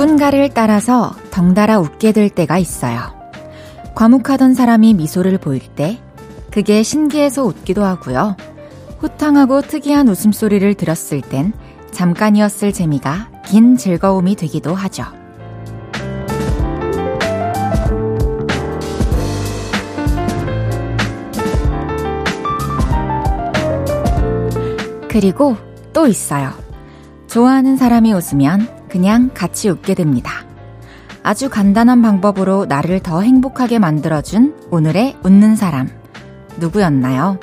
누군가를 따라서 덩달아 웃게 될 때가 있어요. 과묵하던 사람이 미소를 보일 때 그게 신기해서 웃기도 하고요. 호탕하고 특이한 웃음소리를 들었을 땐 잠깐이었을 재미가 긴 즐거움이 되기도 하죠. 그리고 또 있어요. 좋아하는 사람이 웃으면 그냥 같이 웃게 됩니다. 아주 간단한 방법으로 나를 더 행복하게 만들어준 오늘의 웃는 사람. 누구였나요?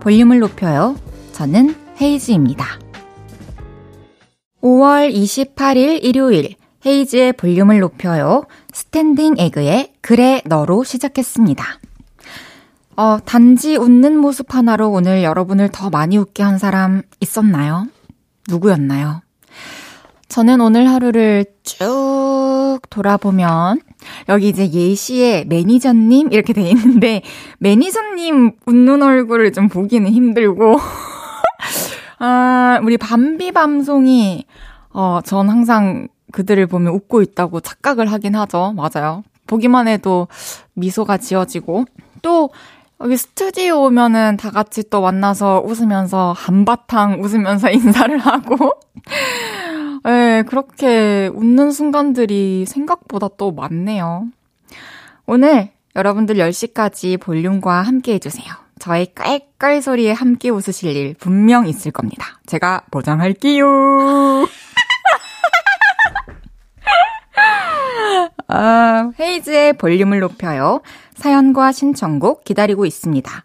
볼륨을 높여요. 저는 헤이즈입니다. 5월 28일 일요일 헤이즈의 볼륨을 높여요. 스탠딩 에그의 그래 너로 시작했습니다. 어, 단지 웃는 모습 하나로 오늘 여러분을 더 많이 웃게 한 사람 있었나요? 누구였나요? 저는 오늘 하루를 쭉 돌아보면 여기 이제 예시에 매니저님 이렇게 돼 있는데 매니저님 웃는 얼굴을 좀 보기는 힘들고 아, 우리 밤비 밤송이 어, 전 항상 그들을 보면 웃고 있다고 착각을 하긴 하죠. 맞아요. 보기만 해도 미소가 지어지고 또 여기 스튜디오 오면은 다 같이 또 만나서 웃으면서 한바탕 웃으면서 인사를 하고 네, 그렇게 웃는 순간들이 생각보다 또 많네요. 오늘 여러분들 10시까지 볼륨과 함께 해주세요. 저의 깔깔 소리에 함께 웃으실 일 분명 있을 겁니다. 제가 보장할게요. 아, 헤이즈의 볼륨을 높여요. 사연과 신청곡 기다리고 있습니다.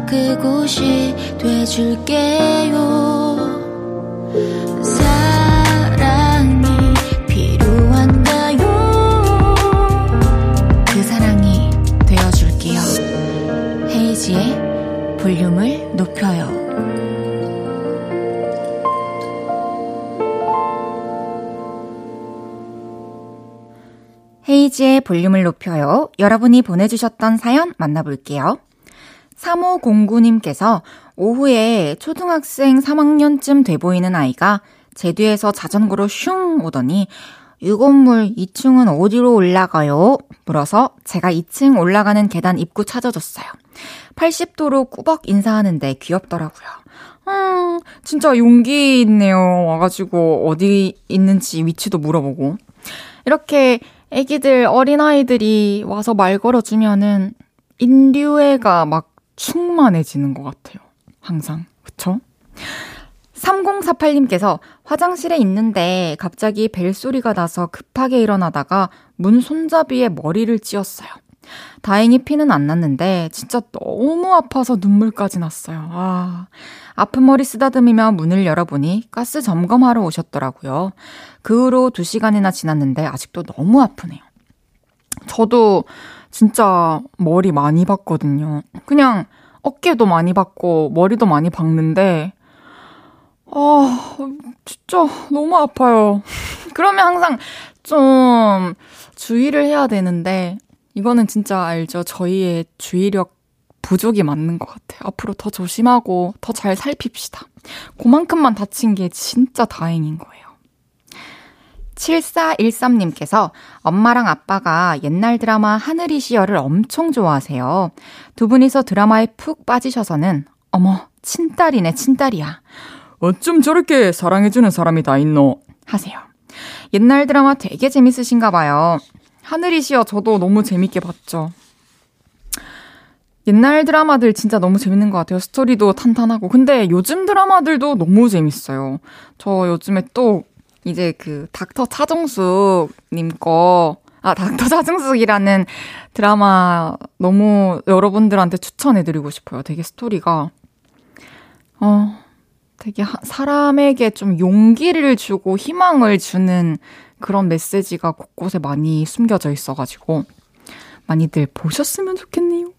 그곳이 돼줄게요. 그 사랑이 볼륨을 높여요. 헤이지의 볼륨을 높여요. 여러분이 보내주셨던 사연 만나볼게요. 3509님께서 오후에 초등학생 3학년쯤 돼 보이는 아이가 제 뒤에서 자전거로 슝 오더니 이 건물 2층은 어디로 올라가요? 물어서 제가 2층 올라가는 계단 입구 찾아줬어요. 80도로 꾸벅 인사하는데 귀엽더라고요. 음, 진짜 용기 있네요. 와가지고 어디 있는지 위치도 물어보고. 이렇게 애기들, 어린아이들이 와서 말 걸어주면은 인류애가 막 충만해지는 것 같아요. 항상. 그쵸? 3048님께서 화장실에 있는데 갑자기 벨소리가 나서 급하게 일어나다가 문 손잡이에 머리를 찧었어요. 다행히 피는 안 났는데 진짜 너무 아파서 눈물까지 났어요. 아, 아픈 머리 쓰다듬으며 문을 열어보니 가스 점검하러 오셨더라고요. 그 후로 2시간이나 지났는데 아직도 너무 아프네요. 저도 진짜 머리 많이 봤거든요. 그냥 어깨도 많이 받고 머리도 많이 박는데 아, 진짜 너무 아파요. 그러면 항상 좀 주의를 해야 되는데 이거는 진짜 알죠. 저희의 주의력 부족이 맞는 것 같아요. 앞으로 더 조심하고 더 잘 살핍시다. 그만큼만 다친 게 진짜 다행인 거예요. 7413님께서 엄마랑 아빠가 옛날 드라마 하늘이 시여를 엄청 좋아하세요. 두 분이서 드라마에 푹 빠지셔서는 어머 친딸이네 친딸이야. 어쩜 저렇게 사랑해주는 사람이 다 있노? 하세요. 옛날 드라마 되게 재밌으신가 봐요. 하늘이 시여 저도 너무 재밌게 봤죠. 옛날 드라마들 진짜 너무 재밌는 것 같아요. 스토리도 탄탄하고. 근데 요즘 드라마들도 너무 재밌어요. 저 요즘에 또 이제 그 닥터 차정숙님 거, 아, 닥터 차정숙이라는 드라마 너무 여러분들한테 추천해드리고 싶어요. 되게 스토리가, 어, 되게 사람에게 좀 용기를 주고 희망을 주는 그런 메시지가 곳곳에 많이 숨겨져 있어가지고 많이들 보셨으면 좋겠네요.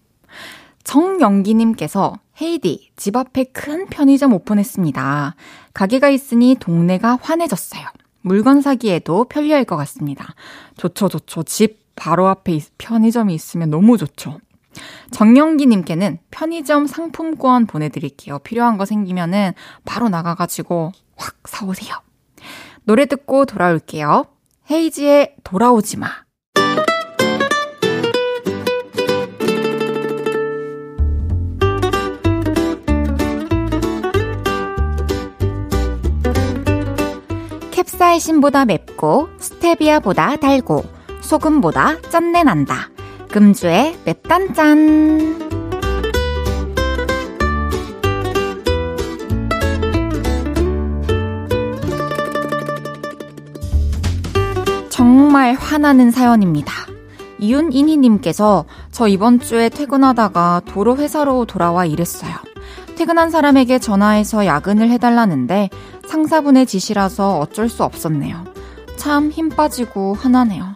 정영기님께서 헤이디, 집 앞에 큰 편의점 오픈했습니다. 가게가 있으니 동네가 환해졌어요. 물건 사기에도 편리할 것 같습니다. 좋죠, 좋죠. 집 바로 앞에 편의점이 있으면 너무 좋죠. 정영기님께는 편의점 상품권 보내드릴게요. 필요한 거 생기면은 바로 나가가지고 확 사오세요. 노래 듣고 돌아올게요. 헤이지의 돌아오지 마. 사이신보다 맵고 스테비아보다 달고 소금보다 짠내 난다. 금주의 맵단짠. 정말 화나는 사연입니다. 이윤이니님께서 저 이번 주에 퇴근하다가 도로 회사로 돌아와 일했어요. 퇴근한 사람에게 전화해서 야근을 해달라는데 상사분의 지시라서 어쩔 수 없었네요. 참 힘 빠지고 화나네요.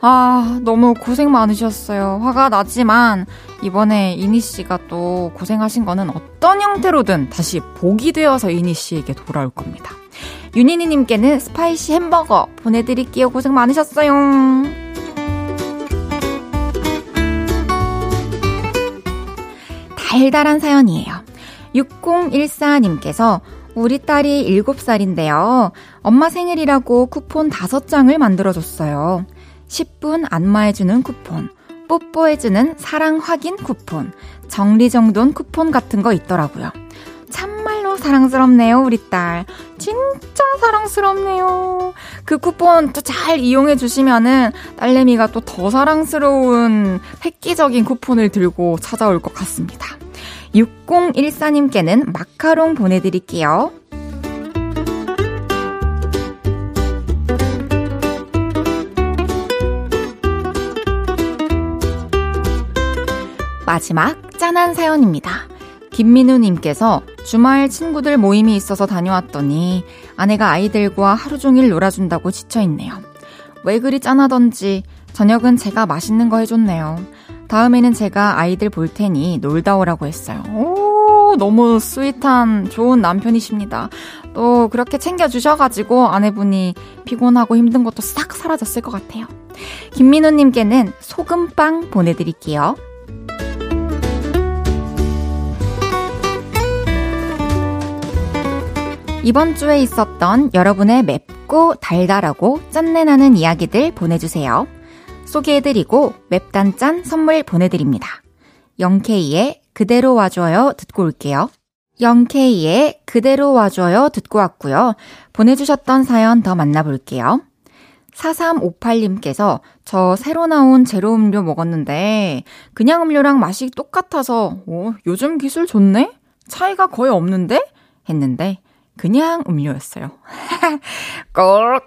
아, 너무 고생 많으셨어요. 화가 나지만 이번에 이니 씨가 또 고생하신 거는 어떤 형태로든 다시 복이 되어서 이니 씨에게 돌아올 겁니다. 윤희니 님께는 spicy 햄버거 보내 드릴게요. 고생 많으셨어요. 달달한 사연이에요. 6014님께서 우리 딸이 7살인데요. 엄마 생일이라고 쿠폰 5장을 만들어줬어요. 10분 안마해주는 쿠폰, 뽀뽀해주는 사랑 확인 쿠폰, 정리정돈 쿠폰 같은 거 있더라고요. 참말로 사랑스럽네요, 우리 딸. 진짜 사랑스럽네요. 그 쿠폰 또 잘 이용해 주시면은 딸내미가 또 더 사랑스러운 획기적인 쿠폰을 들고 찾아올 것 같습니다. 6014님께는 마카롱 보내드릴게요. 마지막 짠한 사연입니다. 김민우님께서 주말 친구들 모임이 있어서 다녀왔더니 아내가 아이들과 하루 종일 놀아준다고 지쳐있네요. 왜 그리 짠하던지 저녁은 제가 맛있는 거 해줬네요. 다음에는 제가 아이들 볼 테니 놀다 오라고 했어요. 오, 너무 스윗한 좋은 남편이십니다. 또 그렇게 챙겨주셔가지고 아내분이 피곤하고 힘든 것도 싹 사라졌을 것 같아요. 김민우님께는 소금빵 보내드릴게요. 이번 주에 있었던 여러분의 맵고 달달하고 짠내나는 이야기들 보내주세요. 소개해드리고 맵단짠 선물 보내드립니다. 영케이의 그대로 와줘요 듣고 올게요. 영케이의 그대로 와줘요 듣고 왔고요. 보내주셨던 사연 더 만나볼게요. 4358님께서 저 새로 나온 제로 음료 먹었는데 그냥 음료랑 맛이 똑같아서 오, 요즘 기술 좋네? 차이가 거의 없는데? 했는데 그냥 음료였어요. 꼭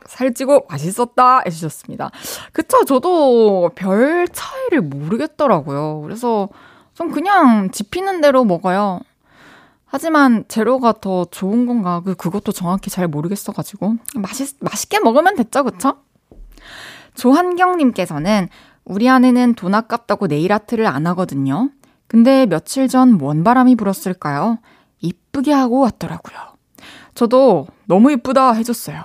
살찌고 맛있었다 해주셨습니다. 그쵸, 저도 별 차이를 모르겠더라고요. 그래서 좀 그냥 집히는 대로 먹어요. 하지만 제로가 더 좋은 건가? 그, 그것도 정확히 잘 모르겠어가지고. 맛있, 맛있게 먹으면 됐죠, 그쵸? 조한경님께서는 우리 아내는 돈 아깝다고 네일 아트를 안 하거든요. 근데 며칠 전 뭔 바람이 불었을까요? 이쁘게 하고 왔더라고요. 저도 너무 이쁘다 해줬어요.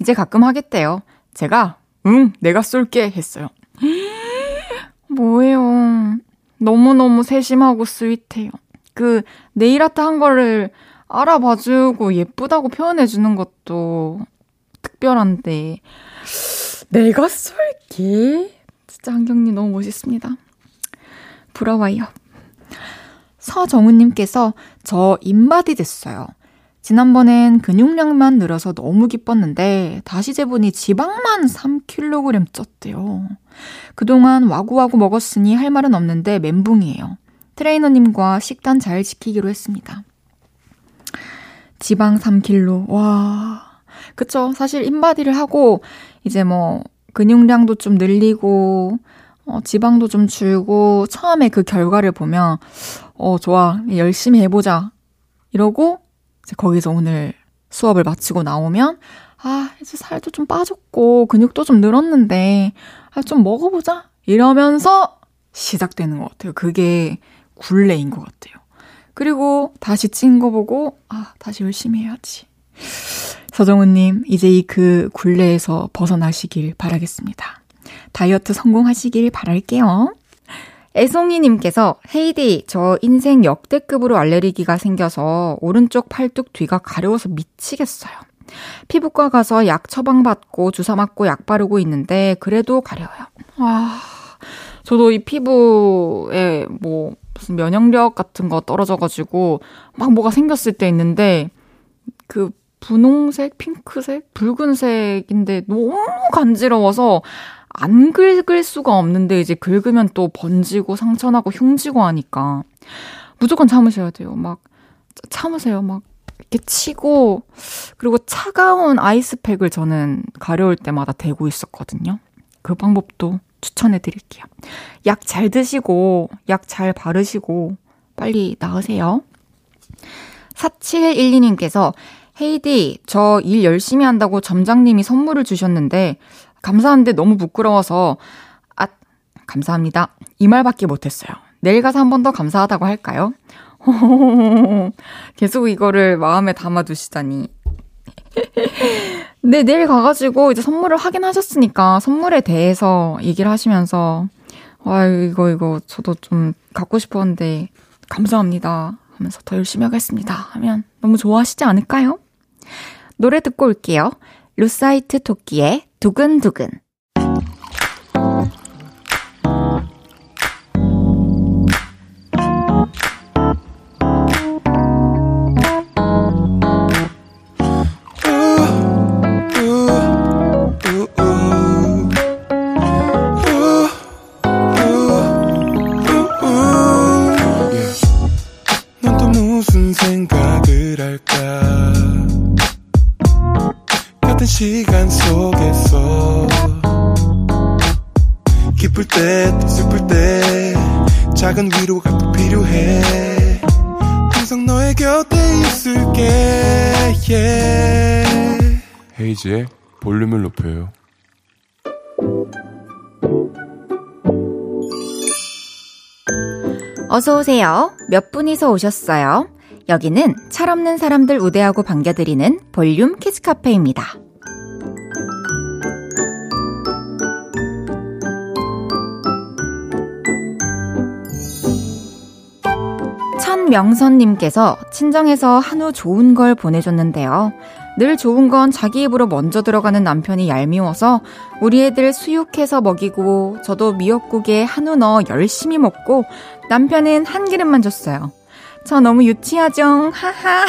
이제 가끔 하겠대요. 제가, 응, 내가 쏠게 했어요. 뭐예요. 너무너무 세심하고 스윗해요. 그, 네일 아트 한 거를 알아봐주고 예쁘다고 표현해주는 것도 특별한데, 내가 쏠게? 진짜 한경님 너무 멋있습니다. 부러워요. 서정우님께서 저 인바디 됐어요. 지난번엔 근육량만 늘어서 너무 기뻤는데 다시 재보니 지방만 3kg 쪘대요. 그동안 와구와구 먹었으니 할 말은 없는데 멘붕이에요. 트레이너님과 식단 잘 지키기로 했습니다. 지방 3kg. 와. 그쵸. 사실 인바디를 하고 이제 뭐 근육량도 좀 늘리고 어, 지방도 좀 줄고 처음에 그 결과를 보면 어 좋아 열심히 해보자 이러고 이제 거기서 오늘 수업을 마치고 나오면, 아, 이제 살도 좀 빠졌고, 근육도 좀 늘었는데, 아, 좀 먹어보자? 이러면서 시작되는 것 같아요. 그게 굴레인 것 같아요. 그리고 다시 찐 거 보고, 아, 다시 열심히 해야지. 서정훈님, 이제 이 그 굴레에서 벗어나시길 바라겠습니다. 다이어트 성공하시길 바랄게요. 애송이님께서 헤이디 저 인생 역대급으로 알레르기가 생겨서 오른쪽 팔뚝 뒤가 가려워서 미치겠어요. 피부과 가서 약 처방받고 주사 맞고 약 바르고 있는데 그래도 가려워요. 아, 저도 이 피부에 뭐 무슨 면역력 같은 거 떨어져가지고 막 뭐가 생겼을 때 있는데 그 분홍색, 핑크색, 붉은색인데 너무 간지러워서 안 긁을 수가 없는데 이제 긁으면 또 번지고 상처나고 흉지고 하니까 무조건 참으셔야 돼요. 막 참으세요. 막 이렇게 치고 그리고 차가운 아이스팩을 저는 가려울 때마다 대고 있었거든요. 그 방법도 추천해 드릴게요. 약 잘 드시고 약 잘 바르시고 빨리 나으세요. 4712님께서 헤이디, 저 일 열심히 한다고 점장님이 선물을 주셨는데 감사한데 너무 부끄러워서, 아, 감사합니다. 이 말밖에 못했어요. 내일 가서 한 번 더 감사하다고 할까요? 계속 이거를 마음에 담아두시다니. 네, 내일 가가지고 이제 선물을 확인하셨으니까 선물에 대해서 얘기를 하시면서, 와, 이거, 이거, 저도 좀 갖고 싶었는데, 감사합니다. 하면서 더 열심히 하겠습니다. 하면 너무 좋아하시지 않을까요? 노래 듣고 올게요. 루사이트 토끼의 두근두근. 헤이지의 볼륨을 높여요. 어서오세요. 몇 분이서 오셨어요? 여기는 철없는 사람들 우대하고 반겨드리는 볼륨 키즈카페입니다. 천명선님께서 친정에서 한우 좋은 걸 보내줬는데요. 늘 좋은 건 자기 입으로 먼저 들어가는 남편이 얄미워서 우리 애들 수육해서 먹이고 저도 미역국에 한우 넣어 열심히 먹고 남편은 한 그릇만 줬어요. 저 너무 유치하죠? 하하.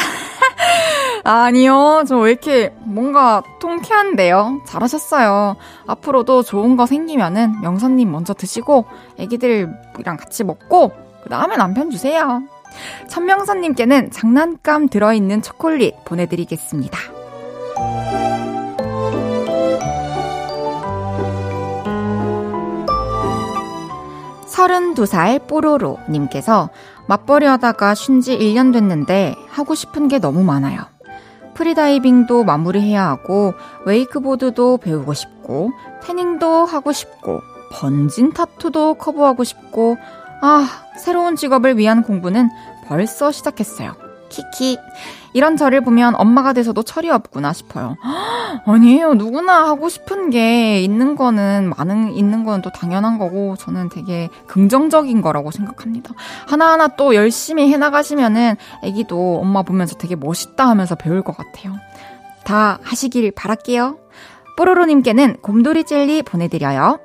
아니요. 저 왜 이렇게 뭔가 통쾌한데요? 잘하셨어요. 앞으로도 좋은 거 생기면은 명선님 먼저 드시고 애기들이랑 같이 먹고 그 다음에 남편 주세요. 천명선님께는 장난감 들어있는 초콜릿 보내드리겠습니다. 32살 뽀로로님께서 맞벌이 하다가 쉰 지 1년 됐는데 하고 싶은 게 너무 많아요. 프리다이빙도 마무리해야 하고, 웨이크보드도 배우고 싶고, 태닝도 하고 싶고, 번진 타투도 커버하고 싶고, 아, 새로운 직업을 위한 공부는 벌써 시작했어요. 키키. 이런 저를 보면 엄마가 돼서도 철이 없구나 싶어요. 아니에요. 누구나 하고 싶은 게 있는 거는, 많은, 있는 거는 또 당연한 거고, 저는 되게 긍정적인 거라고 생각합니다. 하나하나 또 열심히 해 나가시면은, 애기도 엄마 보면서 되게 멋있다 하면서 배울 것 같아요. 다 하시길 바랄게요. 뽀로로님께는 곰돌이 젤리 보내드려요.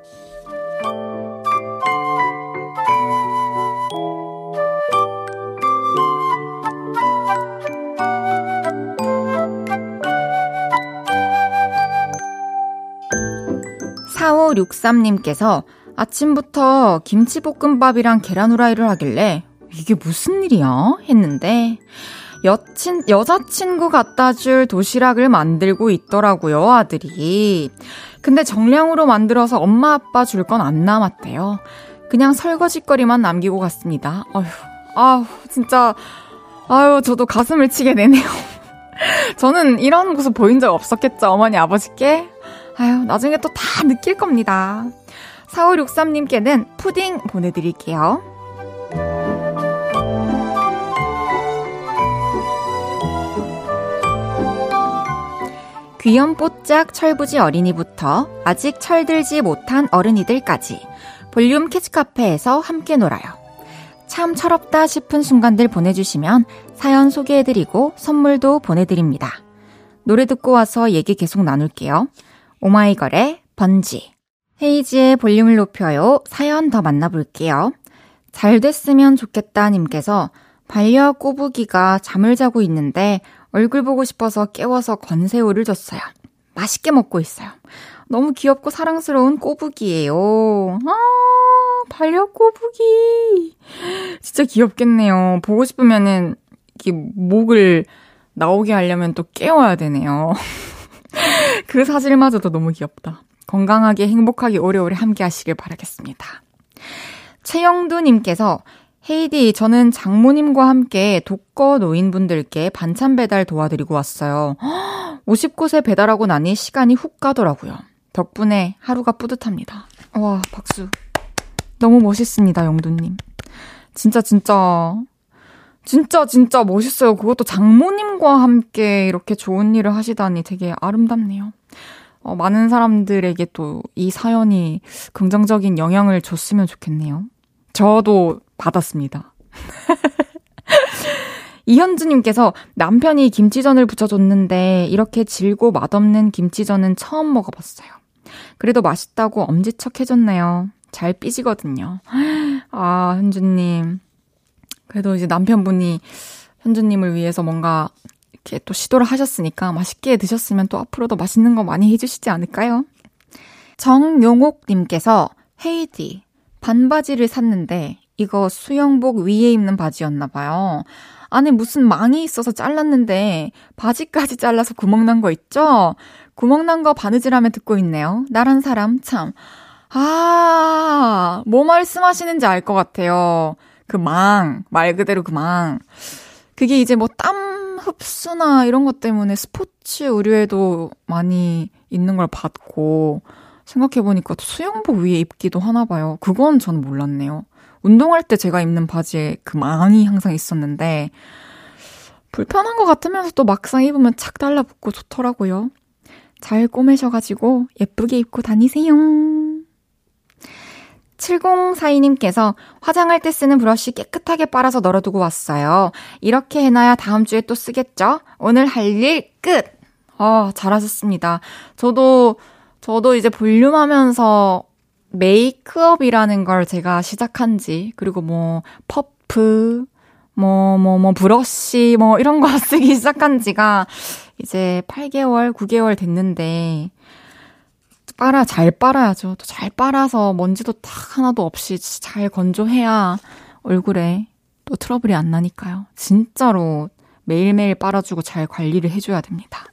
4563님께서 아침부터 김치볶음밥이랑 계란 후라이를 하길래 이게 무슨 일이야? 했는데 여친, 여자친구 갖다 줄 도시락을 만들고 있더라고요, 아들이. 근데 정량으로 만들어서 엄마 아빠 줄 건 안 남았대요. 그냥 설거지거리만 남기고 갔습니다. 어휴, 아우, 진짜, 아유, 저도 가슴을 치게 되네요. 저는 이런 모습 보인 적 없었겠죠, 어머니, 아버지께? 아유, 나중에 또 다 느낄 겁니다. 4563님께는 푸딩 보내드릴게요. 귀염뽀짝 철부지 어린이부터 아직 철들지 못한 어른이들까지 볼륨 키즈카페에서 함께 놀아요. 참 철없다 싶은 순간들 보내주시면 사연 소개해드리고 선물도 보내드립니다. 노래 듣고 와서 얘기 계속 나눌게요. 오마이걸의 번지. 헤이지의 볼륨을 높여요. 사연 더 만나볼게요. 잘 됐으면 좋겠다 님께서 반려 꼬부기가 잠을 자고 있는데 얼굴 보고 싶어서 깨워서 건새우를 줬어요. 맛있게 먹고 있어요. 너무 귀엽고 사랑스러운 꼬부기예요. 아, 반려 꼬부기. 진짜 귀엽겠네요. 보고 싶으면은 이렇게 목을 나오게 하려면 또 깨워야 되네요. 그 사실마저도 너무 귀엽다. 건강하게 행복하게 오래오래 함께 하시길 바라겠습니다. 최영두님께서 헤이디, 저는 장모님과 함께 독거 노인분들께 반찬 배달 도와드리고 왔어요. 59세 배달하고 나니 시간이 훅 가더라고요. 덕분에 하루가 뿌듯합니다. 와, 박수. 너무 멋있습니다, 영두님. 진짜, 진짜. 진짜, 진짜 멋있어요. 그것도 장모님과 함께 이렇게 좋은 일을 하시다니 되게 아름답네요. 어, 많은 사람들에게 또 이 사연이 긍정적인 영향을 줬으면 좋겠네요. 저도 받았습니다. 이현주님께서 남편이 김치전을 부쳐줬는데 이렇게 질고 맛없는 김치전은 처음 먹어봤어요. 그래도 맛있다고 엄지척 해줬네요. 잘 삐지거든요. 아, 현주님. 그래도 이제 남편분이 현주님을 위해서 뭔가 이렇게 또 시도를 하셨으니까 맛있게 드셨으면 또 앞으로도 맛있는 거 많이 해주시지 않을까요? 정용옥님께서 헤이디 반바지를 샀는데 이거 수영복 위에 입는 바지였나 봐요. 안에 무슨 망이 있어서 잘랐는데 바지까지 잘라서 구멍 난 거 있죠? 구멍 난 거 바느질하며 듣고 있네요. 나란 사람 참. 아, 뭐 말씀하시는지 알 것 같아요. 그 망, 말 그대로 그 망. 그게 이제 뭐 땀 흡수나 이런 것 때문에 스포츠 의류에도 많이 있는 걸 봤고, 생각해보니까 수영복 위에 입기도 하나 봐요. 그건 전 몰랐네요. 운동할 때 제가 입는 바지에 그 망이 항상 있었는데, 불편한 것 같으면서 또 막상 입으면 착 달라붙고 좋더라고요. 잘 꼬매셔가지고 예쁘게 입고 다니세요. 7042님께서 화장할 때 쓰는 브러쉬 깨끗하게 빨아서 널어두고 왔어요. 이렇게 해놔야 다음 주에 또 쓰겠죠? 오늘 할 일 끝! 어, 잘하셨습니다. 저도, 저도 이제 볼륨 하면서 메이크업이라는 걸 제가 시작한 지, 그리고 뭐, 퍼프, 뭐, 뭐, 뭐, 브러쉬, 뭐, 이런 거 쓰기 시작한 지가 이제 8개월, 9개월 됐는데, 빨아, 잘 빨아야죠. 또 잘 빨아서 먼지도 딱 하나도 없이 잘 건조해야 얼굴에 또 트러블이 안 나니까요. 진짜로 매일매일 빨아주고 잘 관리를 해줘야 됩니다.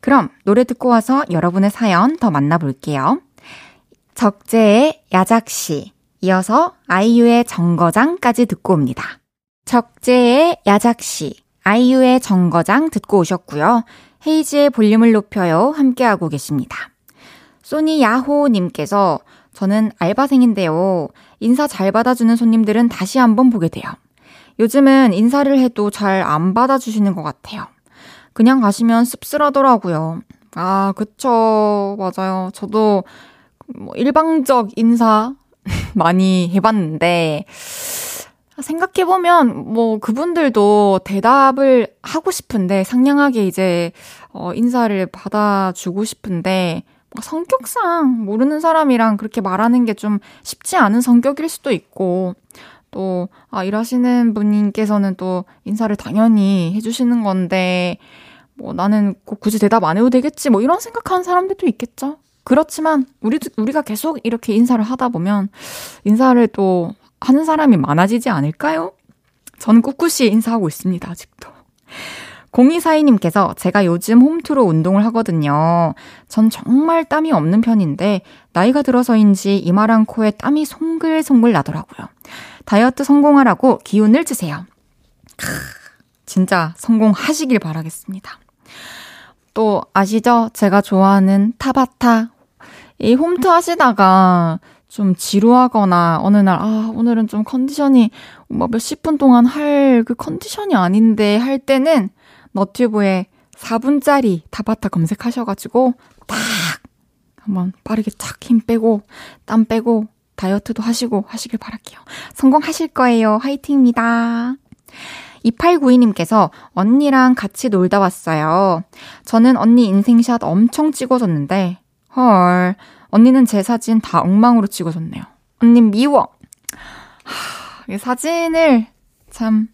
그럼 노래 듣고 와서 여러분의 사연 더 만나볼게요. 적재의 야작시, 이어서 아이유의 정거장까지 듣고 옵니다. 적재의 야작시, 아이유의 정거장 듣고 오셨고요. 헤이지의 볼륨을 높여요. 함께하고 계십니다. 소니 야호님께서 저는 알바생인데요. 인사 잘 받아주는 손님들은 다시 한번 보게 돼요. 요즘은 인사를 해도 잘 안 받아주시는 것 같아요. 그냥 가시면 씁쓸하더라고요. 아, 그쵸. 맞아요. 저도 뭐 일방적 인사 많이 해봤는데, 생각해보면, 뭐, 그분들도 대답을 하고 싶은데, 상냥하게 이제, 어, 인사를 받아주고 싶은데, 뭐 성격상 모르는 사람이랑 그렇게 말하는 게 좀 쉽지 않은 성격일 수도 있고, 또, 아, 일하시는 분께서는 또 인사를 당연히 해주시는 건데, 뭐 나는 꼭 굳이 대답 안 해도 되겠지, 뭐 이런 생각하는 사람들도 있겠죠? 그렇지만, 우리, 우리가 계속 이렇게 인사를 하다 보면, 인사를 또 하는 사람이 많아지지 않을까요? 저는 꿋꿋이 인사하고 있습니다, 아직도. 0242님께서 제가 요즘 홈트로 운동을 하거든요. 전 정말 땀이 없는 편인데 나이가 들어서인지 이마랑 코에 땀이 송글송글 나더라고요. 다이어트 성공하라고 기운을 주세요. 크, 진짜 성공하시길 바라겠습니다. 또 아시죠? 제가 좋아하는 타바타. 이 홈트 하시다가 좀 지루하거나 어느 날, 아, 오늘은 좀 컨디션이 뭐 몇십 분 동안 할 그 컨디션이 아닌데 할 때는 너튜브에 4분짜리 타바타 검색하셔가지고 딱 한번 빠르게 착 힘 빼고 땀 빼고 다이어트도 하시고 하시길 바랄게요. 성공하실 거예요. 화이팅입니다. 2892님께서 언니랑 같이 놀다 왔어요. 저는 언니 인생샷 엄청 찍어줬는데, 헐, 언니는 제 사진 다 엉망으로 찍어줬네요. 언니 미워. 하, 사진을 참,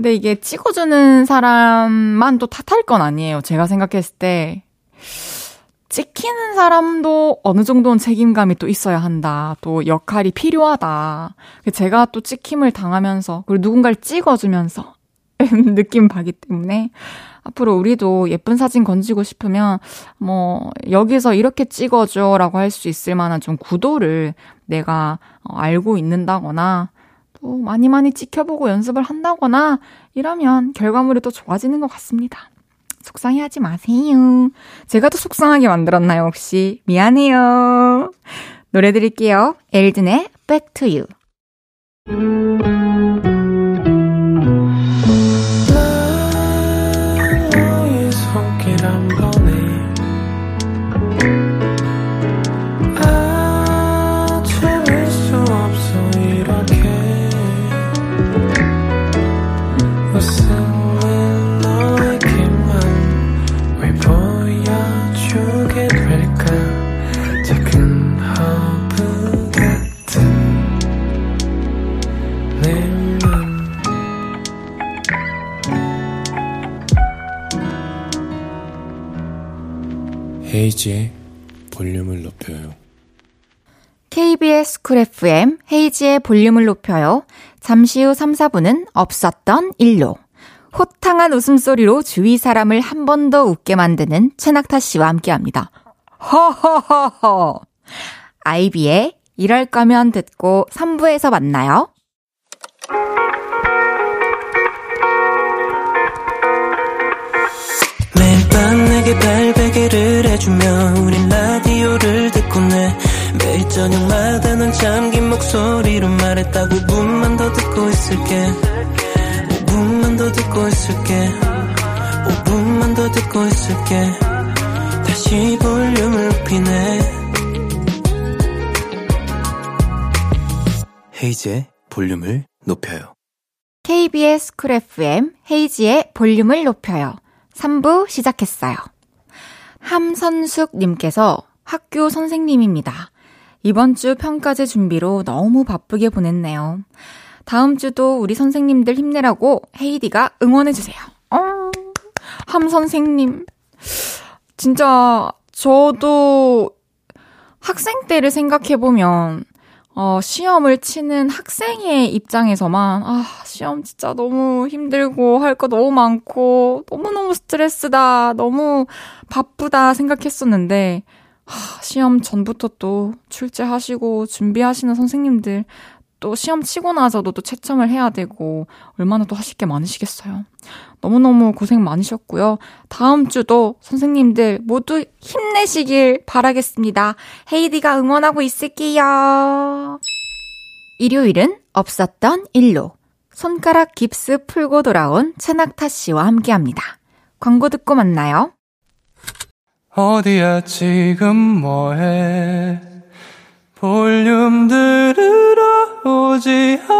근데 이게 찍어주는 사람만 또 탓할 건 아니에요. 제가 생각했을 때. 찍히는 사람도 어느 정도는 책임감이 또 있어야 한다. 또 역할이 필요하다. 제가 또 찍힘을 당하면서, 그리고 누군가를 찍어주면서 느낌 받기 때문에 앞으로 우리도 예쁜 사진 건지고 싶으면 뭐 여기서 이렇게 찍어줘라고 할 수 있을 만한 좀 구도를 내가 어, 알고 있는다거나 또 많이 많이 찍혀보고 연습을 한다거나 이러면 결과물이 또 좋아지는 것 같습니다. 속상해하지 마세요. 제가 더 속상하게 만들었나요, 혹시? 미안해요. 노래 드릴게요. 엘든의 Back to You. 헤이지의 볼륨을 높여요. KBS 쿨 FM 헤이지의 볼륨을 높여요. 잠시 후 3, 4분은 없었던 일로. 호탕한 웃음소리로 주위 사람을 한 번 더 웃게 만드는 최낙타 씨와 함께 합니다. 허허허허. 아이비의 이럴 거면 듣고 3부에서 만나요. 매일 밤 내게 발 베개를 해주며 우린 라디오를 듣고 내 매일 저녁마다 넌 잠긴 목소리로 말했다 5분만 더 듣고 있을게 5분만 더 듣고 있을게 5분만 더 듣고 있을게 다시 볼륨을 높이네 헤이즈의 볼륨을 높여요. KBS 쿨 FM 헤이지의 볼륨을 높여요. 3부 시작했어요. 함선숙님께서 학교 선생님입니다. 이번 주 평가제 준비로 너무 바쁘게 보냈네요. 다음 주도 우리 선생님들 힘내라고 헤이디가 응원해주세요. 어, 함 선생님. 진짜, 저도 학생 때를 생각해보면, 어, 시험을 치는 학생의 입장에서만, 아, 시험 진짜 너무 힘들고, 할 거 너무 많고, 너무너무 스트레스다, 너무 바쁘다 생각했었는데, 하, 시험 전부터 또 출제하시고, 준비하시는 선생님들, 또 시험 치고 나서도 또 채점을 해야 되고, 얼마나 또 하실 게 많으시겠어요. 너무너무 고생 많으셨고요. 다음 주도 선생님들 모두 힘내시길 바라겠습니다. 헤이디가 응원하고 있을게요. 일요일은 없었던 일로 손가락 깁스 풀고 돌아온 최낙타 씨와 함께 합니다. 광고 듣고 만나요. 어디야 지금 뭐해 볼륨 들으러 오지 않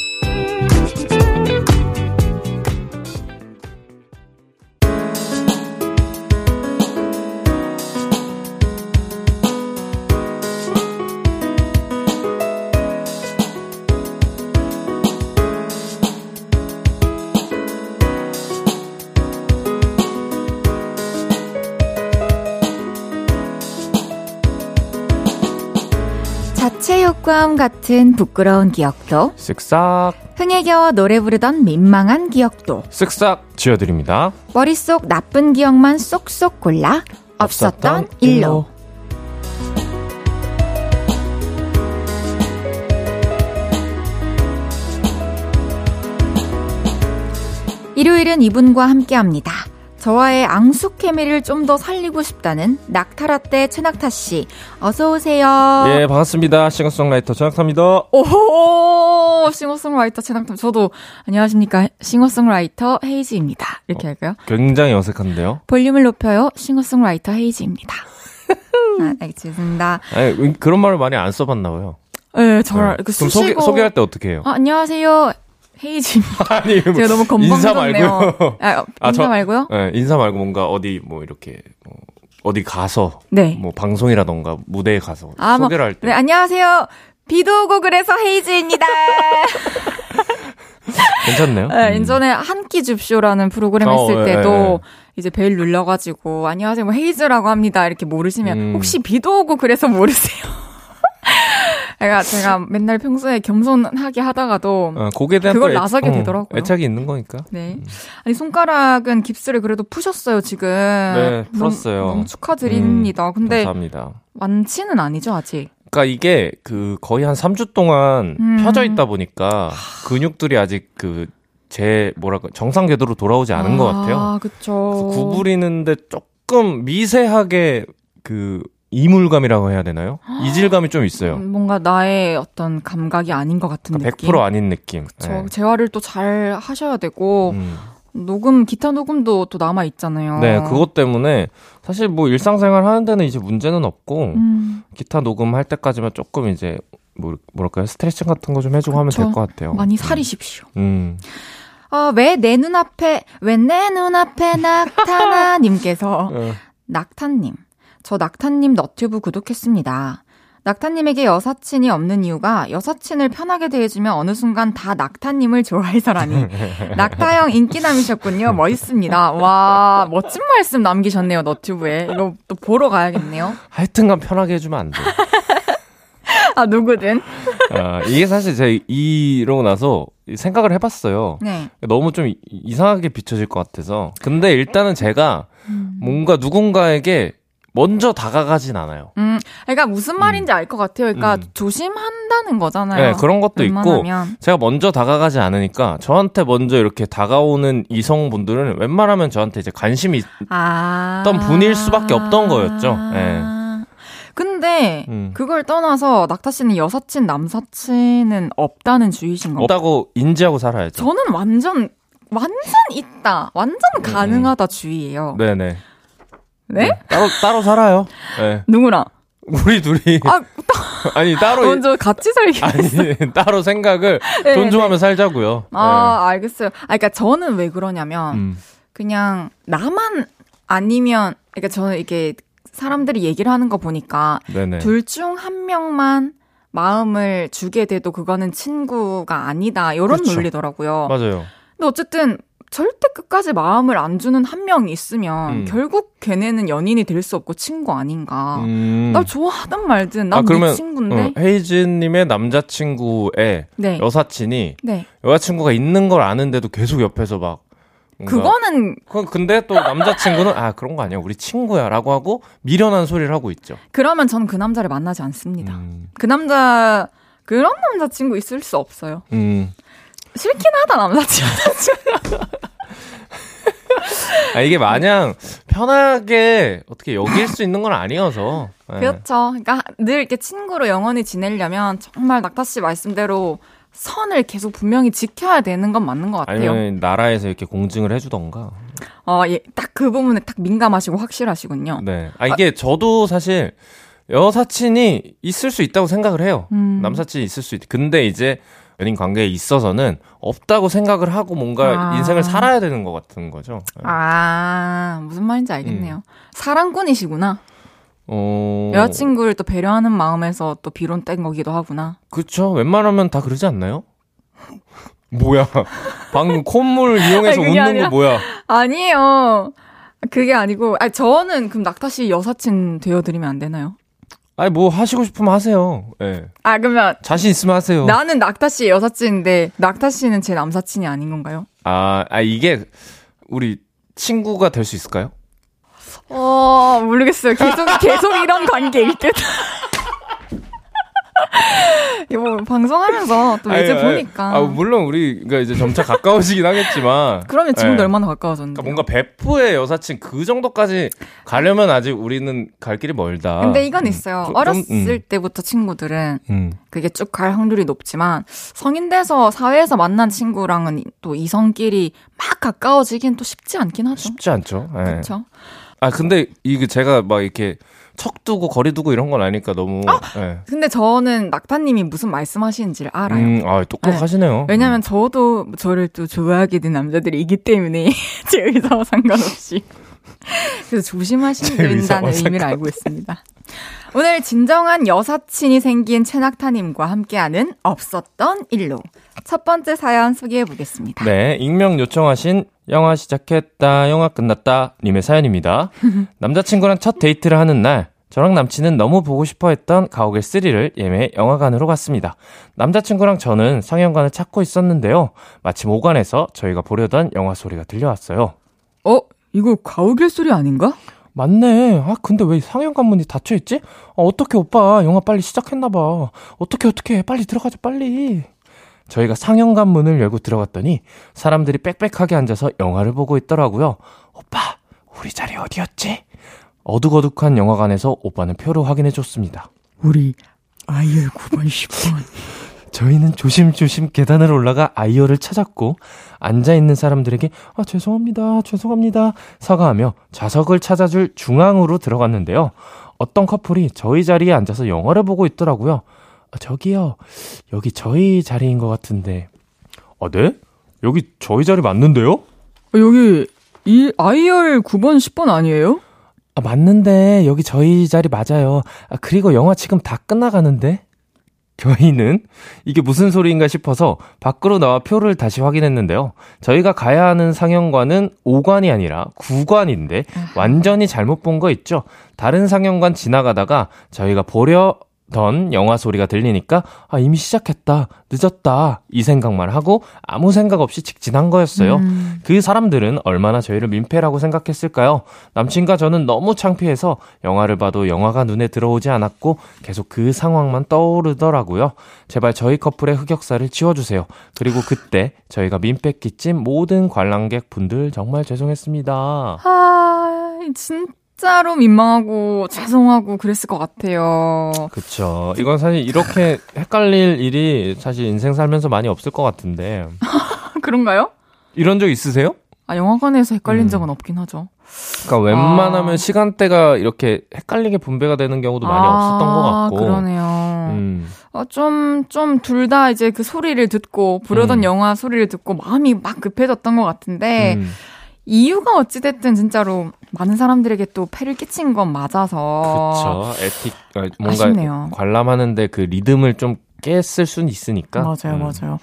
효과음 같은 부끄러운 기억도 쓱싹 흥에 겨워 노래 부르던 민망한 기억도 쓱싹 지워드립니다. 머릿속 나쁜 기억만 쏙쏙 골라 없었던 일로 일요일은 이분과 함께합니다. 저와의 앙숙 케미를 좀 더 살리고 싶다는 낙타라떼 최낙타 씨, 어서 오세요. 예, 반갑습니다. 싱어송라이터 최낙타입니다. 오호 싱어송라이터 최낙타. 저도 안녕하십니까 싱어송라이터 헤이즈입니다. 이렇게 할까요? 굉장히 어색한데요. 볼륨을 높여요. 싱어송라이터 헤이즈입니다. 아, 알겠습니다. 아니, 그런 말을 많이 안 써봤나 봐요. 네, 저를 네. 그 수식어 소개, 소개할 때 어떻게 해요? 아, 안녕하세요. 헤이즈입니다. 아니, 뭐 제가 너무 건방졌네요. 아, 아, 인사 저- 말고요? 네, 인사 말고 뭔가 어디 뭐 이렇게 뭐 어디 가서 네. 뭐 방송이라던가 무대에 가서 아, 뭐, 소개를 할때 네, 안녕하세요. 비도 오고 그래서 헤이즈입니다. 괜찮네요. 네, 음. 예전에 한끼 줍쇼라는 프로그램 어, 했을 예, 때도 예, 예. 이제 벨 눌러가지고 안녕하세요 뭐 헤이즈라고 합니다 이렇게 모르시면 음. 혹시 비도 오고 그래서 모르세요? 제가 제가 맨날 평소에 겸손하게 하다가도 어, 곡에 대한 그걸 또 애- 나서게 어, 되더라고요. 애착이 있는 거니까. 네 아니 손가락은 깁스를 그래도 푸셨어요 지금 네, 너무- 풀었어요. 너무 축하드립니다. 음, 근데 감사합니다. 완치는 아니죠 아직. 그러니까 이게 그 거의 한 3주 동안 음. 펴져 있다 보니까 근육들이 아직 그 제 뭐랄까 정상 궤도로 돌아오지 않은 것 같아요. 아 그래서 그쵸. 구부리는데 조금 미세하게 그 이물감이라고 해야 되나요? 이질감이 좀 있어요. 음, 뭔가 나의 어떤 감각이 아닌 것 같은 그러니까 느낌. 100% 아닌 느낌. 저 네. 재활을 또 잘 하셔야 되고 음. 녹음 기타 녹음도 또 남아 있잖아요. 네, 그것 때문에 사실 뭐 일상생활 하는 데는 이제 문제는 없고 음, 기타 녹음할 때까지만 조금 이제 뭐 뭐랄까요 스트레칭 같은 거 좀 해주고 하면 그쵸. 될것 같아요. 많이 살이십시오. 음. 아, 왜내 눈앞에 왜 내 눈앞에 낙타나 님께서 어. 낙타님 저 낙타님 너튜브 구독했습니다. 낙타님에게 여사친이 없는 이유가 여사친을 편하게 대해주면 어느 순간 다 낙타님을 좋아해서라니. 낙타형 인기남이셨군요. 멋있습니다. 와, 멋진 말씀 남기셨네요, 너튜브에. 이거 또 보러 가야겠네요. 하여튼간 편하게 해주면 안 돼. 아, 누구든. 아, 이게 사실 제가 이러고 나서 생각을 해봤어요. 네. 너무 좀 이- 이상하게 비춰질 것 같아서. 근데 일단은 제가 음. 뭔가 누군가에게 먼저 다가가진 않아요. 음, 그러니까 무슨 말인지 알것 같아요. 그러니까 음. 조심한다는 거잖아요. 네, 그런 것도 있고, 웬만하면. 제가 먼저 다가가지 않으니까 저한테 먼저 이렇게 다가오는 이성분들은 웬만하면 저한테 이제 관심이 아. 있던 분일 수밖에 없던 거였죠. 예. 근데 음. 그걸 떠나서 낙타 씨는 여사친, 남사친은 없다는 주의신 건가요? 없다고 인지하고 살아야죠. 저는 완전 완전 있다. 완전 가능하다 주의예요. 음, 네 네. 네? 따로 따로 살아요. 네. 누구랑? 우리 둘이 아, 아니 따로 먼저 같이 살기. 아니 따로 생각을 네, 존중하며 살자고요. 아, 알겠어요. 아, 그러니까 저는 왜 그러냐면 네. 음. 그냥 나만 아니면 그러니까 저는 이게 사람들이 얘기를 하는 거 보니까. 둘 중 한 명만 마음을 주게 돼도 그거는 친구가 아니다. 이런 그렇죠. 논리더라고요. 맞아요. 근데 어쨌든 절대 끝까지 마음을 안 주는 한 명이 있으면 음. 결국 걔네는 연인이 될 수 없고 친구 아닌가. 음. 날 좋아하든 말든 난 아, 네 친구인데. 어, 헤이즈님의 남자친구의 네. 여사친이 네. 여자친구가 있는 걸 아는데도 계속 옆에서 막 그거는 그- 근데 또 남자친구는 아 그런 거 아니야 우리 친구야라고 하고 미련한 소리를 하고 있죠. 그러면 저는 그 남자를 만나지 않습니다. 음, 그 남자 그런 남자친구 있을 수 없어요. 음. 싫긴 하다 남자친구. 아 이게 마냥 편하게 어떻게 여길 수 있는 건 아니어서. 예. 그렇죠. 그러니까 늘 이렇게 친구로 영원히 지내려면 정말 낙타 씨 말씀대로 선을 계속 분명히 지켜야 되는 건 맞는 것 같아요. 아니면 나라에서 이렇게 공증을 해주던가. 어, 예, 딱 그 부분에 딱 민감하시고 확실하시군요. 네. 아 이게 저도 사실 여사친이 있을 수 있다고 생각을 해요. 음. 남사친이 있을 수 있. 근데 이제 연인 관계에 있어서는 없다고 생각을 하고 뭔가 아. 인생을 살아야 되는 것 같은 거죠. 네. 아, 무슨 말인지 알겠네요. 사랑꾼이시구나. 어. 여자친구를 또 배려하는 마음에서 또 비론 뗀 거기도 하구나. 그쵸. 웬만하면 다 그러지 않나요? 뭐야. 방금 콧물 이용해서 아니, 웃는 아니라- 거 뭐야. 아니에요. 그게 아니고, 아 저는 그럼 낙타 씨 여사친 되어드리면 안 되나요? 아니 뭐 하시고 싶으면 하세요. 예. 아, 그러면 자신 있으면 하세요. 나는 낙타 씨의 여사친인데 낙타 씨는 제 남사친이 아닌 건가요? 아, 아 이게 우리 친구가 될 수 있을까요? 어, 모르겠어요. 계속, 계속 이런 관계일 듯. 이거 방송하면서 또 이제 아니, 아니, 보니까. 아, 물론 우리가 이제 점차 가까워지긴 하겠지만. 그러면 지금도 예. 얼마나 가까워졌는데. 그러니까 뭔가 베프의 여사친 그 정도까지 가려면 아직 우리는 갈 길이 멀다. 근데 이건 있어요. 좀, 어렸을 음. 때부터 친구들은 음. 그게 쭉 갈 확률이 높지만 성인 돼서 사회에서 만난 친구랑은 또 이성끼리 막 가까워지긴 또 쉽지 않긴 하죠. 쉽지 않죠. 예. 그렇죠. 아 근데 이게 제가 막 이렇게 척 두고 거리 두고 이런 건 아니까 너무. 예. 근데 저는 낙타님이 무슨 말씀하시는지를 알아요. 음, 아 똑똑하시네요. 왜냐면 저도 저를 또 좋아하게 된 남자들이 있기 때문에 제 의사와 상관없이 그래서 된다는 의미를. 알고 있습니다. 오늘 진정한 여사친이 생긴 최낙타님과 함께하는 없었던 일로 첫 번째 사연 소개해 보겠습니다. 네, 익명 요청하신 영화 시작했다, 영화 끝났다 님의 사연입니다. 남자친구랑 첫 데이트를 하는 날, 저랑 남친은 너무 보고 싶어 했던 가오갤 3를 예매 영화관으로 갔습니다. 남자친구랑 저는 상영관을 찾고 있었는데요. 마침 오관에서 저희가 보려던 영화 소리가 들려왔어요. 어? 이거 가오갤 소리 아닌가? 맞네. 아, 근데 왜 상영관 문이 닫혀있지? 아, 어떻게 오빠, 영화 빨리 시작했나봐. 어떻게, 어떻게, 빨리 들어가자, 빨리. 저희가 상영관 문을 열고 들어갔더니 사람들이 빽빽하게 앉아서 영화를 보고 있더라고요. 오빠, 우리 자리 어디였지? 어둑어둑한 영화관에서 오빠는 표를 확인해줬습니다. 우리 아이열 9번 10번 저희는 조심조심 계단을 올라가 아이어를 찾았고 앉아있는 사람들에게 아 죄송합니다 죄송합니다 사과하며 좌석을 찾아줄 중앙으로 들어갔는데요 어떤 커플이 저희 자리에 앉아서 영화를 보고 있더라고요 아, 저기요 여기 저희 자리인 것 같은데 아 네? 여기 저희 자리 맞는데요? 여기 이 아이열 9번 10번 아니에요? 아 맞는데. 여기 저희 자리 맞아요. 아 그리고 영화 지금 다 끝나가는데? 저희는? 이게 무슨 소리인가 싶어서 밖으로 나와 표를 다시 확인했는데요. 저희가 가야 하는 상영관은 5관이 아니라 9관인데 완전히 잘못 본 거 있죠. 다른 상영관 지나가다가 저희가 보려 던 영화 소리가 들리니까 아 이미 시작했다. 늦었다. 이 생각만 하고 아무 생각 없이 직진한 거였어요. 그 사람들은 얼마나 저희를 민폐라고 생각했을까요? 남친과 저는 너무 창피해서 영화를 봐도 영화가 눈에 들어오지 않았고 계속 그 상황만 떠오르더라고요. 제발 저희 커플의 흑역사를 지워주세요. 그리고 그때 저희가 민폐 끼친 모든 관람객 분들 정말 죄송했습니다. 아, 진짜 로 민망하고 죄송하고 그랬을 것 같아요. 그쵸. 이건 사실 이렇게 헷갈릴 일이 사실 인생 살면서 많이 없을 것 같은데. 그런가요? 이런 적 있으세요? 아, 영화관에서 헷갈린 음. 적은 없긴 하죠. 그러니까 웬만하면 아. 시간대가 이렇게 헷갈리게 분배가 되는 경우도 많이 없었던 것 같고. 아, 그러네요. 음. 어, 좀, 좀 둘 다 이제 그 소리를 듣고, 부르던 음. 영화 소리를 듣고 마음이 막 급해졌던 것 같은데, 음. 이유가 어찌됐든 진짜로 많은 사람들에게 또 패를 끼친 건 맞아서. 그쵸. 에틱, 아, 뭔가 아쉽네요. 관람하는데 그 리듬을 좀 깼을 수는 있으니까. 맞아요, 음. 맞아요.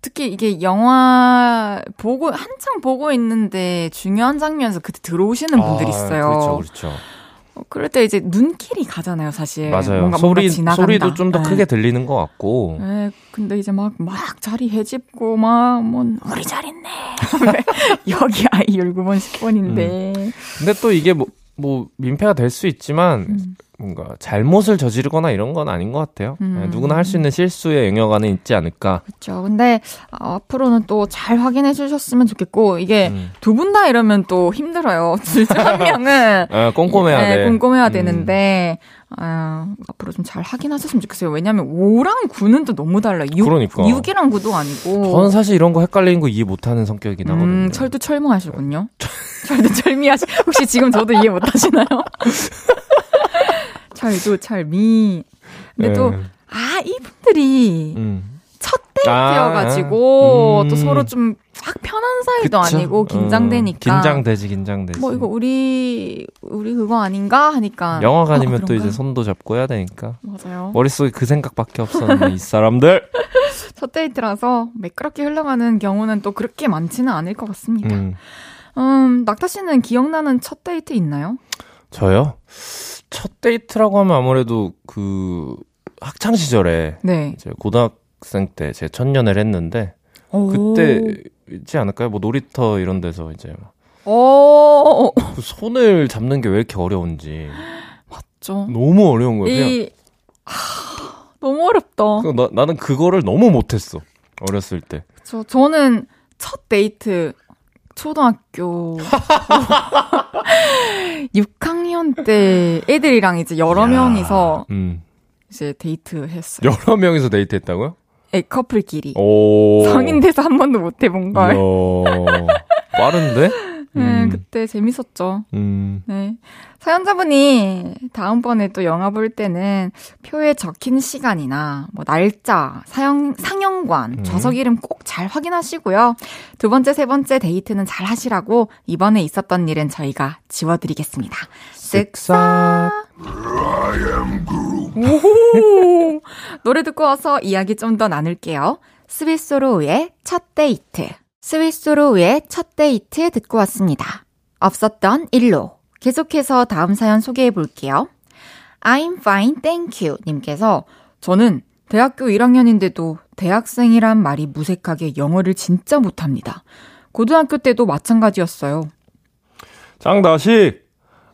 특히 이게 영화 보고, 한창 보고 있는데 중요한 장면에서 그때 들어오시는 분들이 아, 있어요. 그렇죠, 그렇죠. 어, 그럴 때 이제 눈길이 가잖아요, 사실. 맞아요. 뭔가, 소리, 뭔가. 소리도 좀더 네. 크게 들리는 것 같고. 네, 근데 이제 막, 막 자리 해집고, 막, 뭐, 우리 있네. 여기 아이 19번, 10번인데. 근데 또 이게 뭐, 뭐, 민폐가 될 수 있지만, 음. 뭔가 잘못을 저지르거나 이런 건 아닌 것 같아요. 음. 네, 누구나 할 수 있는 실수의 영역 안에 있지 않을까. 그렇죠. 근데, 어, 앞으로는 또 잘 확인해 주셨으면 좋겠고, 이게 음. 두분 다 이러면 또 힘들어요. 둘중한 명은. 아, 꼼꼼해야 네, 돼. 꼼꼼해야 음. 되는데, 아, 앞으로 좀 잘 확인하셨으면 좋겠어요. 왜냐면 5랑 9는 또 너무 달라요. 6, 그러니까. 6이랑 9도 아니고. 저는 사실 이런 거 헷갈리는 거 이해 못하는 성격이긴 하거든요. 음, 철두 철미하시군요. 철두 철미하시. 혹시 지금 저도 이해 못하시나요? 철두철미. 근데 또 네. 아 이분들이 음. 첫 데이트여가지고 아, 음. 또 서로 좀막 편한 사이도 그쵸? 아니고 긴장되니까. 어, 긴장되지, 긴장되지. 뭐 이거 우리 우리 그거 아닌가 하니까. 영화관이면 어, 또 이제? 손도 잡고 해야 되니까. 맞아요. 머릿속에 그 생각밖에 없었네, 이 사람들. 첫 데이트라서 매끄럽게 흘러가는 경우는 또 그렇게 많지는 않을 것 같습니다. 음, 음. 낙타 씨는 기억나는 첫 데이트 있나요? 저요? 첫첫 데이트라고 하면 아무래도 그 학창 시절에 네. 이제 고등학생 때 제 첫 연애를 했는데 오. 그때지 않을까요? 뭐 놀이터 이런 데서 이제 오. 그 손을 잡는 게 왜 이렇게 어려운지 좀. 너무 어려운 거예요. 이, 하, 너무 어렵다. 그 나, 나는 그거를 너무 못했어 어렸을 때. 저, 저는 첫 데이트, 초등학교 6학년 때 애들이랑 이제 여러 야, 명이서 음. 이제 데이트 했어요. 여러 명이서 데이트했다고요? 애 커플끼리. 오. 성인 돼서 한 번도 못 해본 걸. 빠른데? 네, 음. 그때 재밌었죠. 음. 네. 사연자분이 다음번에 또 영화 볼 때는 표에 적힌 시간이나 뭐 날짜, 사형, 상영관, 음. 좌석 이름 꼭 잘 확인하시고요. 두 번째, 세 번째 데이트는 잘 하시라고 이번에 있었던 일은 저희가 지워드리겠습니다. 쓱싹. 노래 듣고 와서 이야기 좀 더 나눌게요. 스윗소로우의 첫 데이트. 스윗소로우의 첫 데이트 듣고 왔습니다. 없었던 일로. 계속해서 다음 사연 소개해 볼게요. I'm fine, thank you. 님께서 저는 대학교 1학년인데도 대학생이란 말이 무색하게 영어를 진짜 못합니다. 고등학교 때도 마찬가지였어요. 장다식,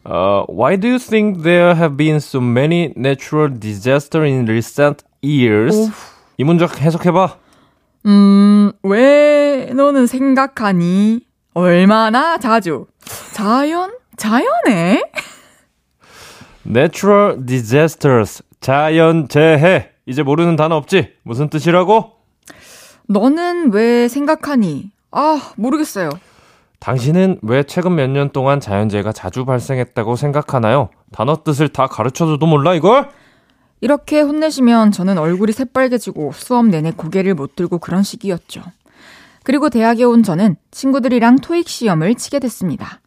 uh, why do you think there have been so many natural disasters in recent years? 이 문장 해석해봐. 음, 왜 너는 생각하니? 얼마나 자주? 자연? 자연에? Natural disasters, 자연재해. 이제 모르는 단어 없지? 무슨 뜻이라고? 너는 왜 생각하니? 아, 모르겠어요. 당신은 왜 최근 몇 년 동안 자연재해가 자주 발생했다고 생각하나요? 단어 뜻을 다 가르쳐줘도 몰라 이걸? 이렇게 혼내시면 저는 얼굴이 새빨개지고 수업 내내 고개를 못 들고 그런 시기였죠. 그리고 대학에 온 저는 친구들이랑 토익 시험을 치게 됐습니다.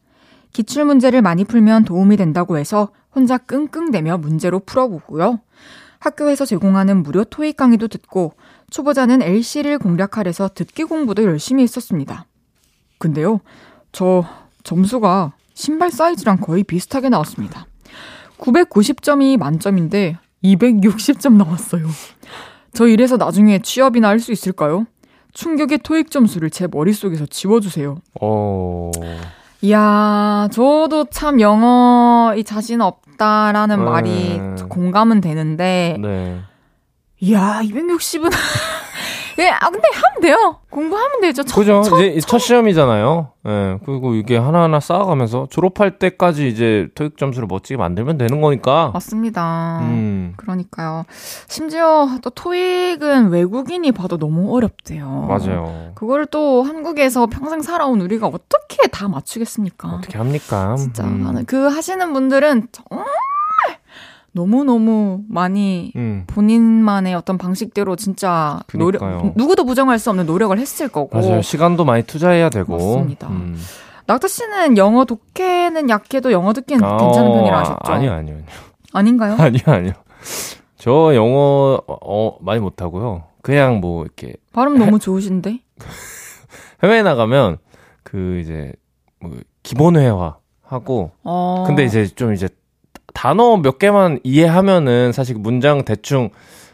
기출 문제를 많이 풀면 도움이 된다고 해서 혼자 끙끙대며 문제로 풀어보고요. 학교에서 제공하는 무료 토익 강의도 듣고 초보자는 LC를 공략하래서 듣기 공부도 열심히 했었습니다. 근데요, 저 점수가 신발 사이즈랑 거의 비슷하게 나왔습니다. 990점이 만점인데 260점 나왔어요. 저 이래서 나중에 취업이나 할 수 있을까요? 충격의 토익 점수를 제 머릿속에서 지워주세요. 어, 이야, 저도 참 영어 이 자신 없다라는 네. 말이 공감은 되는데, 네. 이야, 260은. 예, 아, 근데 하면 돼요. 공부하면 되죠. 첫, 그죠? 첫, 이제 첫 시험이잖아요. 예. 그리고 이게 하나하나 쌓아가면서 졸업할 때까지 이제 토익 점수를 멋지게 만들면 되는 거니까. 맞습니다. 음. 그러니까요. 심지어 또 토익은 외국인이 봐도 너무 어렵대요. 맞아요. 그걸 또 한국에서 평생 살아온 우리가 어떻게 다 맞추겠습니까? 어떻게 합니까? 진짜 음. 나는 그 하시는 분들은 정말 너무 너무 많이 음. 본인만의 어떤 방식대로 진짜 노력. 누구도 부정할 수 없는 노력을 했을 거고 맞아요. 시간도 많이 투자해야 되고. 맞습니다. 음. 낙타 씨는 영어 독해는 약해도 영어 듣기는 괜찮은 어, 편이라 아, 하셨죠? 아니요, 아니요. 아니요. 아닌가요? 아니요, 아니요. 저 영어 어, 많이 못하고요. 그냥 뭐 이렇게 발음 너무 좋으신데? 해외에 나가면 그 이제 뭐 기본 회화 하고 어. 근데 이제 좀 이제 단어 몇 개만 이해하면은 사실 문장 대충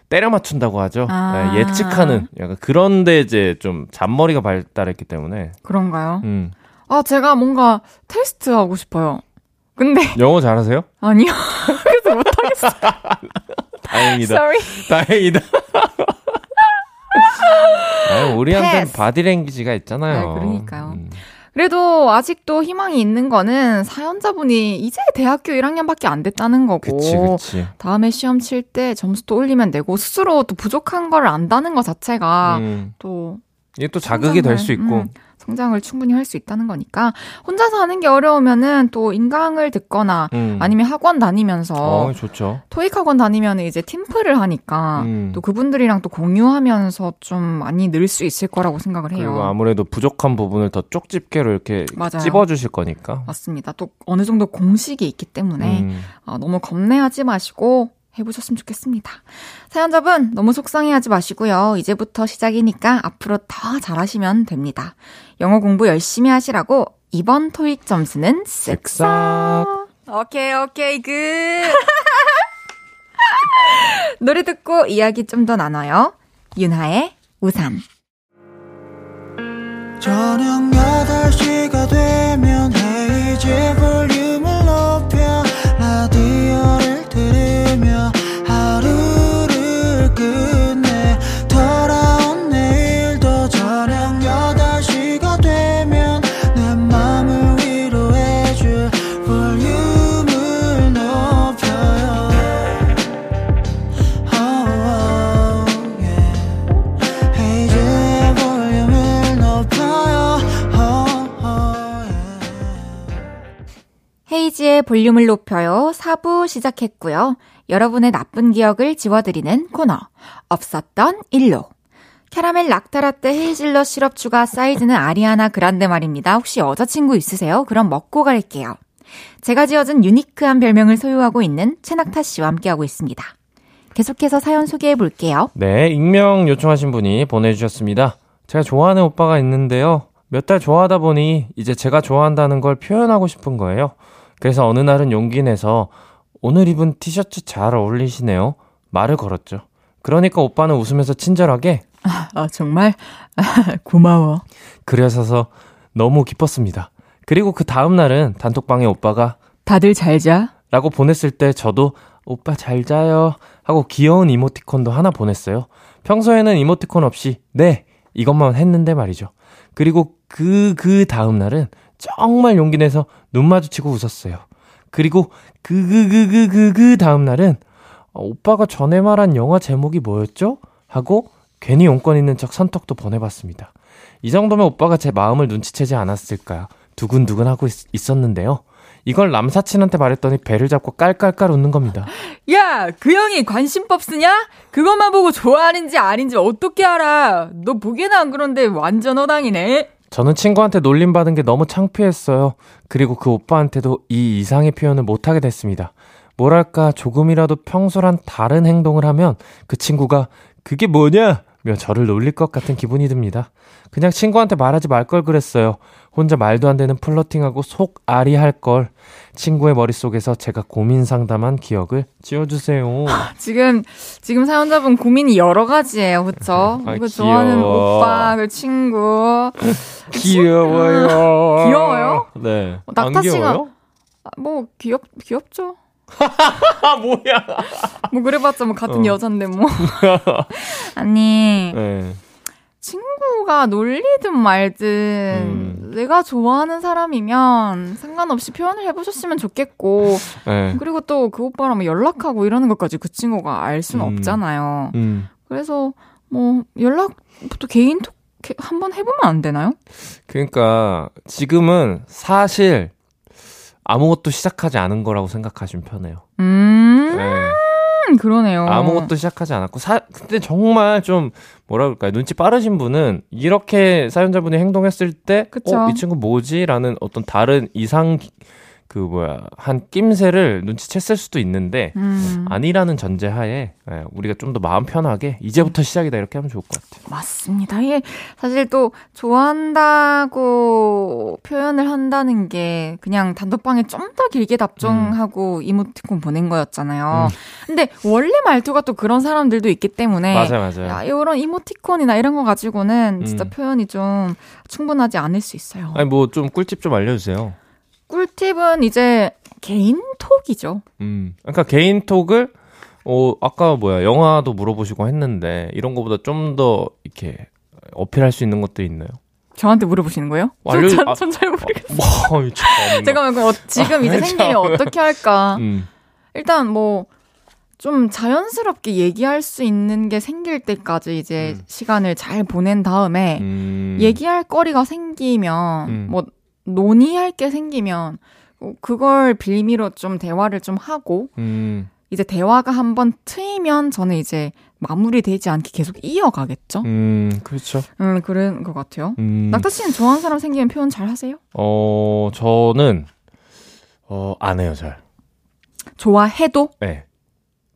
때려 맞춘다고 하죠. 아. 네, 예측하는 약간 그런데 이제 좀 잔머리가 발달했기 때문에 그런가요? 음. 아 제가 뭔가 테스트 하고 싶어요. 근데 영어 잘하세요? 아니요. 그래서 못하겠어요. 다행이다. Sorry. 다행이다. 아유, 우리한테는. 바디랭귀지가 있잖아요. 네, 그러니까요. 음. 그래도 아직도 희망이 있는 거는 사연자분이 이제 대학교 1학년밖에 안 됐다는 거고 그치, 그치. 다음에 시험 칠 때 점수도 올리면 되고 스스로 또 부족한 걸 안다는 것 자체가 음. 또 이게 또 자극이 될 수 있고. 음, 성장을 충분히 할 수 있다는 거니까 혼자서 하는 게 어려우면은 또 인강을 듣거나 음. 아니면 학원 다니면서 어, 좋죠. 토익 학원 다니면 이제 팀플을 하니까 음. 또 그분들이랑 또 공유하면서 좀 많이 늘 수 있을 거라고 생각을 해요. 그리고 아무래도 부족한 부분을 더 쪽집게로 이렇게 맞아요. 찝어주실 거니까. 맞습니다. 또 어느 정도 공식이 있기 때문에 음. 아, 너무 겁내하지 마시고 해보셨으면 좋겠습니다. 사연자분 너무 속상해하지 마시고요. 이제부터 시작이니까 앞으로 더 잘하시면 됩니다. 영어 공부 열심히 하시라고 이번 토익 점수는 쓱싹. 오케이 오케이 good. 노래 듣고 이야기 좀 더 나눠요. 윤하의 우산. 저녁 8시가 되면 헤이즈 볼륨을 높여 헤이지의 볼륨을 높여요. 4부 시작했고요. 여러분의 나쁜 기억을 지워드리는 코너. 없었던 일로. 캐러멜 락타라떼 헤이즐넛 시럽 추가 사이즈는 아리아나 그란데 말입니다. 혹시 여자친구 있으세요? 그럼 먹고 갈게요. 제가 지어준 유니크한 별명을 소유하고 있는 최낙타 씨와 함께하고 있습니다. 계속해서 사연 소개해 볼게요. 네, 익명 요청하신 분이 보내주셨습니다. 제가 좋아하는 오빠가 있는데요. 몇 달 좋아하다 보니 이제 제가 좋아한다는 걸 표현하고 싶은 거예요. 그래서 어느 날은 용기 내서 오늘 입은 티셔츠 잘 어울리시네요. 말을 걸었죠. 그러니까 오빠는 웃으면서 친절하게 아, 정말? 고마워. 그려서서 너무 기뻤습니다. 그리고 그 다음 날은 단톡방에 오빠가 다들 잘 자. 라고 보냈을 때 저도 오빠 잘 자요 하고 귀여운 이모티콘도 하나 보냈어요. 평소에는 이모티콘 없이 네 이것만 했는데 말이죠. 그리고 그그 다음 날은 정말 용기 내서 눈 마주치고 웃었어요. 그리고 그그그그그그 다음 날은 어, 오빠가 전에 말한 영화 제목이 뭐였죠? 하고 괜히 용건 있는 척 선톡도 보내봤습니다. 이 정도면 오빠가 제 마음을 눈치채지 않았을까 두근두근 하고 있, 있었는데요. 이걸 남사친한테 말했더니 배를 잡고 깔깔깔 웃는 겁니다. 야, 그 형이 관심법 쓰냐? 그것만 보고 좋아하는지 아닌지 어떻게 알아? 너 보기에는 안 그런데 완전 허당이네. 저는 친구한테 놀림받은 게 너무 창피했어요. 그리고 그 오빠한테도 이 이상의 표현을 못하게 됐습니다. 뭐랄까, 조금이라도 평소랑 다른 행동을 하면 그 친구가 그게 뭐냐? 며 저를 놀릴 것 같은 기분이 듭니다. 그냥 친구한테 말하지 말 걸 그랬어요. 혼자 말도 안 되는 플러팅하고 속 아리 할 걸. 친구의 머릿속에서 제가 고민 상담한 기억을 지워주세요. 지금, 지금 사연자분 고민이 여러 가지예요. 그쵸? 아, 그 좋아하는. 오빠, 그 친구. 귀여워요. 귀여워요? 네. 어, 낙타 안 씨가-? 아, 뭐, 귀엽, 귀엽죠? 아, 뭐야. 뭐, 그래봤자 뭐, 같은 어. 여잔데 뭐. 아니, 네. 친구가 놀리든 말든 음. 내가 좋아하는 사람이면 상관없이 표현을 해보셨으면 좋겠고 네. 그리고 또 그 오빠랑 뭐 연락하고 이러는 것까지 그 친구가 알 수는 음. 없잖아요. 음. 그래서 뭐 연락부터 개인톡 게- 한번 해보면 안 되나요? 그러니까 지금은 사실 아무것도 시작하지 않은 거라고 생각하시면 편해요. 음, 네. 그러네요. 아무것도 시작하지 않았고 사 근데 정말 좀 뭐라 그럴까요? 눈치 빠르신 분은 이렇게 사연자분이 행동했을 때. 어, 이 친구 뭐지라는 어떤 다른 이상 기- 그 뭐야 한 낌새를 눈치챘을 수도 있는데 음, 아니라는 전제하에 예, 우리가 좀 더 마음 편하게 이제부터 시작이다 이렇게 하면 좋을 것 같아요. 맞습니다. 이게 사실 또 좋아한다고 표현을 한다는 게 그냥 단톡방에 좀 더 길게 답장하고 이모티콘 보낸 거였잖아요. 음. 근데 원래 말투가 또 그런 사람들도 있기 때문에 맞아요, 맞아요. 야, 이런 이모티콘이나 이런 거 가지고는 진짜 음. 표현이 좀 충분하지 않을 수 있어요. 아니 뭐 좀 꿀팁 좀 알려주세요. 꿀팁은 이제 개인 톡이죠. 음, 그러니까 개인 톡을 어 아까 뭐야 영화도 물어보시고 했는데 이런 거보다 좀 더 이렇게 어필할 수 있는 것도 있나요? 저한테 물어보시는 거예요? 알려- 전, 아, 전 잘 모르겠어요. 뭐, 참. 잠깐만, 그럼 어, 지금 이제 아, 참. 어떻게 할까? 음, 일단 뭐, 좀 자연스럽게 얘기할 수 있는 게 생길 때까지 이제 음. 시간을 잘 보낸 다음에 음. 얘기할 거리가 생기면, 음. 뭐, 논의할 게 생기면, 어, 그걸 빌미로 좀 대화를 좀 하고, 음, 이제 대화가 한번 트이면 저는 이제 마무리되지 않게 계속 이어가겠죠? 음, 그렇죠. 음, 그런 것 같아요. 음, 낙타 씨는 좋아하는 사람 생기면 표현 잘 하세요? 어, 저는, 어, 안 해요, 잘. 좋아해도? 네.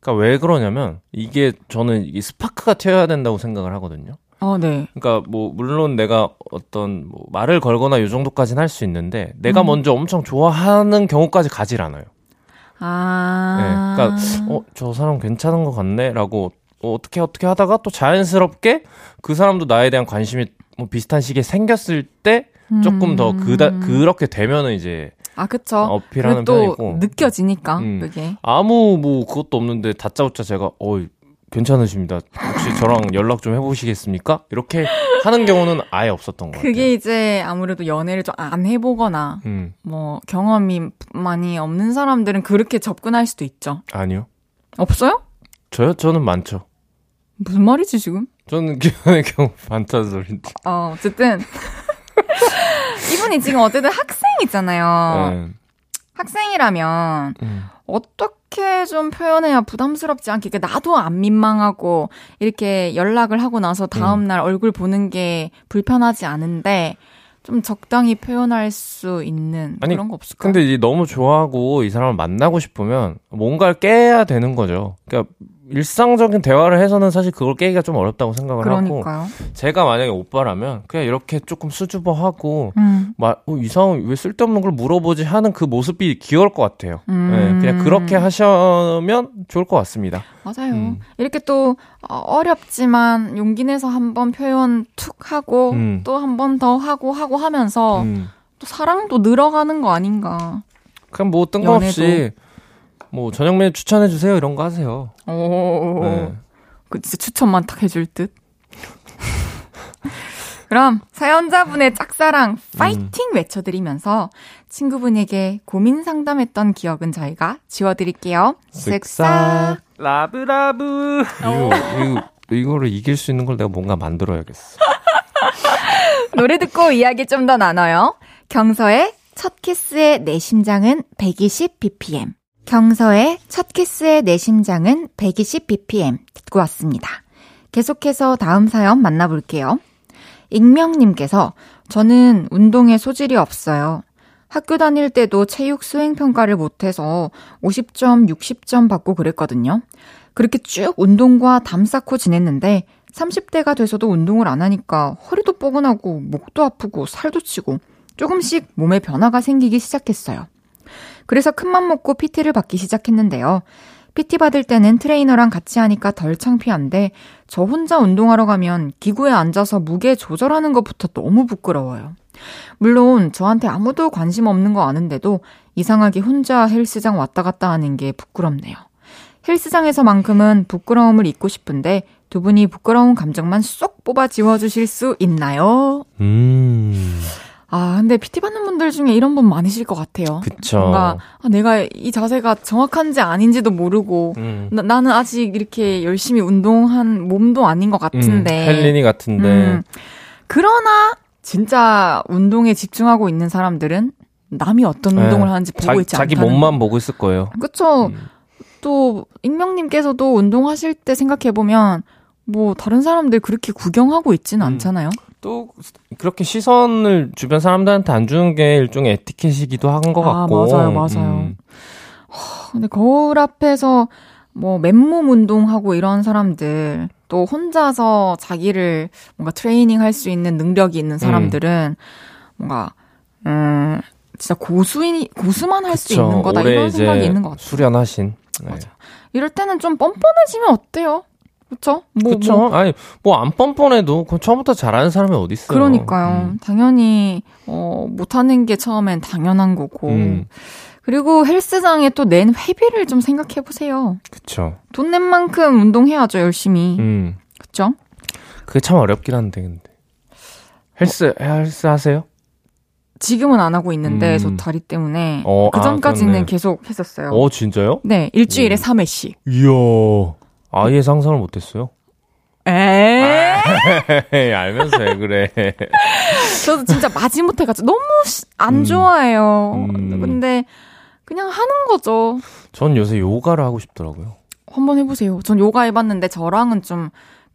그러니까 왜 그러냐면, 이게 저는 이게 스파크가 튀어야 된다고 생각을 하거든요. 어, 네. 그러니까 뭐 물론 내가 어떤 뭐 말을 걸거나 요 정도까지는 할 수 있는데 내가 음. 먼저 엄청 좋아하는 경우까지 가질 않아요. 아. 아. 그러니까 어, 저 사람 괜찮은 것 같네라고 어, 어떻게 어떻게 하다가 또 자연스럽게 그 사람도 나에 대한 관심이 뭐 비슷한 시기에 생겼을 때 조금 더 그다 그렇게 되면은 이제 아, 그쵸. 어필하는 또 편이고. 느껴지니까, 음. 그게. 아무 뭐 그것도 없는데 다짜고짜 제가 어 괜찮으십니다. 혹시 저랑 연락 좀 해보시겠습니까? 이렇게 하는 경우는 아예 없었던 것 같아요. 그게 이제 아무래도 연애를 좀 안 해보거나, 음 뭐, 경험이 많이 없는 사람들은 그렇게 접근할 수도 있죠. 아니요. 없어요? 저요? 저는 많죠. 무슨 말이지, 지금? 저는 기현의 경우 많다는 소린지. 어, 어쨌든. 이분이 지금 어쨌든 학생이잖아요. 네. 학생이라면, 음. 어떻게 좀 표현해야 부담스럽지 않게, 그러니까 나도 안 민망하고, 이렇게 연락을 하고 나서 다음날 얼굴 보는 게 불편하지 않은데, 좀 적당히 표현할 수 있는 아니, 그런 거 없을까? 근데 이제 너무 좋아하고 이 사람을 만나고 싶으면 뭔가를 깨야 되는 거죠. 그러니까 일상적인 대화를 해서는 사실 그걸 깨기가 좀 어렵다고 생각을 하고 그러니까요. 제가 만약에 오빠라면 그냥 이렇게 조금 수줍어하고 음. 막 어, 이상 왜 쓸데없는 걸 물어보지 하는 그 모습이 귀여울 것 같아요. 음. 네, 그냥 그렇게 하시면 좋을 것 같습니다. 맞아요. 음. 이렇게 또 어, 어렵지만 용기 내서 한번 표현 툭 하고 음. 또한 번 더 하고 하고 하면서 음. 또 사랑도 늘어가는 거 아닌가. 그냥 뭐 뜬금없이 뭐 저녁 메뉴 추천해 주세요 이런 거 하세요. 오, 네. 그 진짜 추천만 딱 해줄 듯. 그럼 사연자분의 짝사랑 파이팅 외쳐드리면서 친구분에게 고민 상담했던 기억은 저희가 지워드릴게요. 쓱싹. 라브라브. 이거, 이거 이거를 이길 수 있는 걸 내가 뭔가 만들어야겠어. 노래 듣고 이야기 좀 더 나눠요. 경서의 첫 키스의 내 심장은 120 bpm. 경서의 첫 키스의 내 심장은 120 bpm 듣고 왔습니다. 계속해서 다음 사연 만나볼게요. 익명님께서 저는 운동에 소질이 없어요. 학교 다닐 때도 체육 수행 평가를 못해서 50점, 60점 받고 그랬거든요. 그렇게 쭉 운동과 담 쌓고 지냈는데 30대가 돼서도 운동을 안 하니까 허리도 뻐근하고 목도 아프고 살도 찌고 조금씩 몸에 변화가 생기기 시작했어요. 그래서 큰맘 먹고 PT를 받기 시작했는데요. PT 받을 때는 트레이너랑 같이 하니까 덜 창피한데 저 혼자 운동하러 가면 기구에 앉아서 무게 조절하는 것부터 너무 부끄러워요. 물론 저한테 아무도 관심 없는 거 아는데도 이상하게 혼자 헬스장 왔다 갔다 하는 게 부끄럽네요. 헬스장에서만큼은 부끄러움을 잊고 싶은데 두 분이 부끄러운 감정만 쏙 뽑아 지워주실 수 있나요? 음. 아, 근데 PT 받는 분들 중에 이런 분 많으실 것 같아요. 그쵸. 뭔가 아, 내가 이 자세가 정확한지 아닌지도 모르고 음. 나, 나는 아직 이렇게 열심히 운동한 몸도 아닌 것 같은데. 음, 헬린이 같은데. 음. 그러나 진짜 운동에 집중하고 있는 사람들은 남이 어떤 네. 운동을 하는지 보고 자, 있지 자기 않다는 몸만 보고 있을 거예요. 그쵸. 음. 또 익명님께서도 운동하실 때 생각해 보면 뭐 다른 사람들 그렇게 구경하고 있지는 음. 않잖아요. 또 그렇게 시선을 주변 사람들한테 안 주는 게 일종의 에티켓이기도 한것 아, 같고. 맞아요, 맞아요. 음. 근데 거울 앞에서 뭐 맨몸 운동하고 이런 사람들 또 혼자서 자기를 뭔가 트레이닝 할 수 있는 능력이 있는 사람들은 뭔가 음 진짜 고수인 고수만 할 수. 있는 거다 이런 생각이 있는 것 같아요. 수련하신. 네. 맞아. 이럴 때는 좀 뻔뻔해지면 어때요? 그렇죠? 뭐, 그쵸? 뭐 아니, 뭐 안 뻔뻔해도 그건 처음부터 잘하는 사람이 어디 있어요. 그러니까요. 음. 당연히 어 못하는 게 처음엔 당연한 거고. 음, 그리고 헬스장에 또 낸 회비를 좀 생각해 보세요. 그쵸. 돈 낸 만큼 운동해야죠, 열심히. 음. 그쵸? 그게 참 어렵긴 한데, 근데. 헬스, 헬스 하세요? 지금은 안 하고 있는데, 음. 저 다리 때문에. 어, 그 아, 전까지는 그렇네. 계속 했었어요. 어, 진짜요? 네, 일주일에 음. 3회씩. 이야. 아예 상상을 못했어요. 에 에이, 알면서 왜 그래. 저도 진짜 마지못해 가지고 너무 시- 안 음. 좋아해요. 음. 근데 그냥 하는 거죠. 전 요새 요가를 하고 싶더라고요. 한번 해보세요. 전 요가 해봤는데 저랑은 좀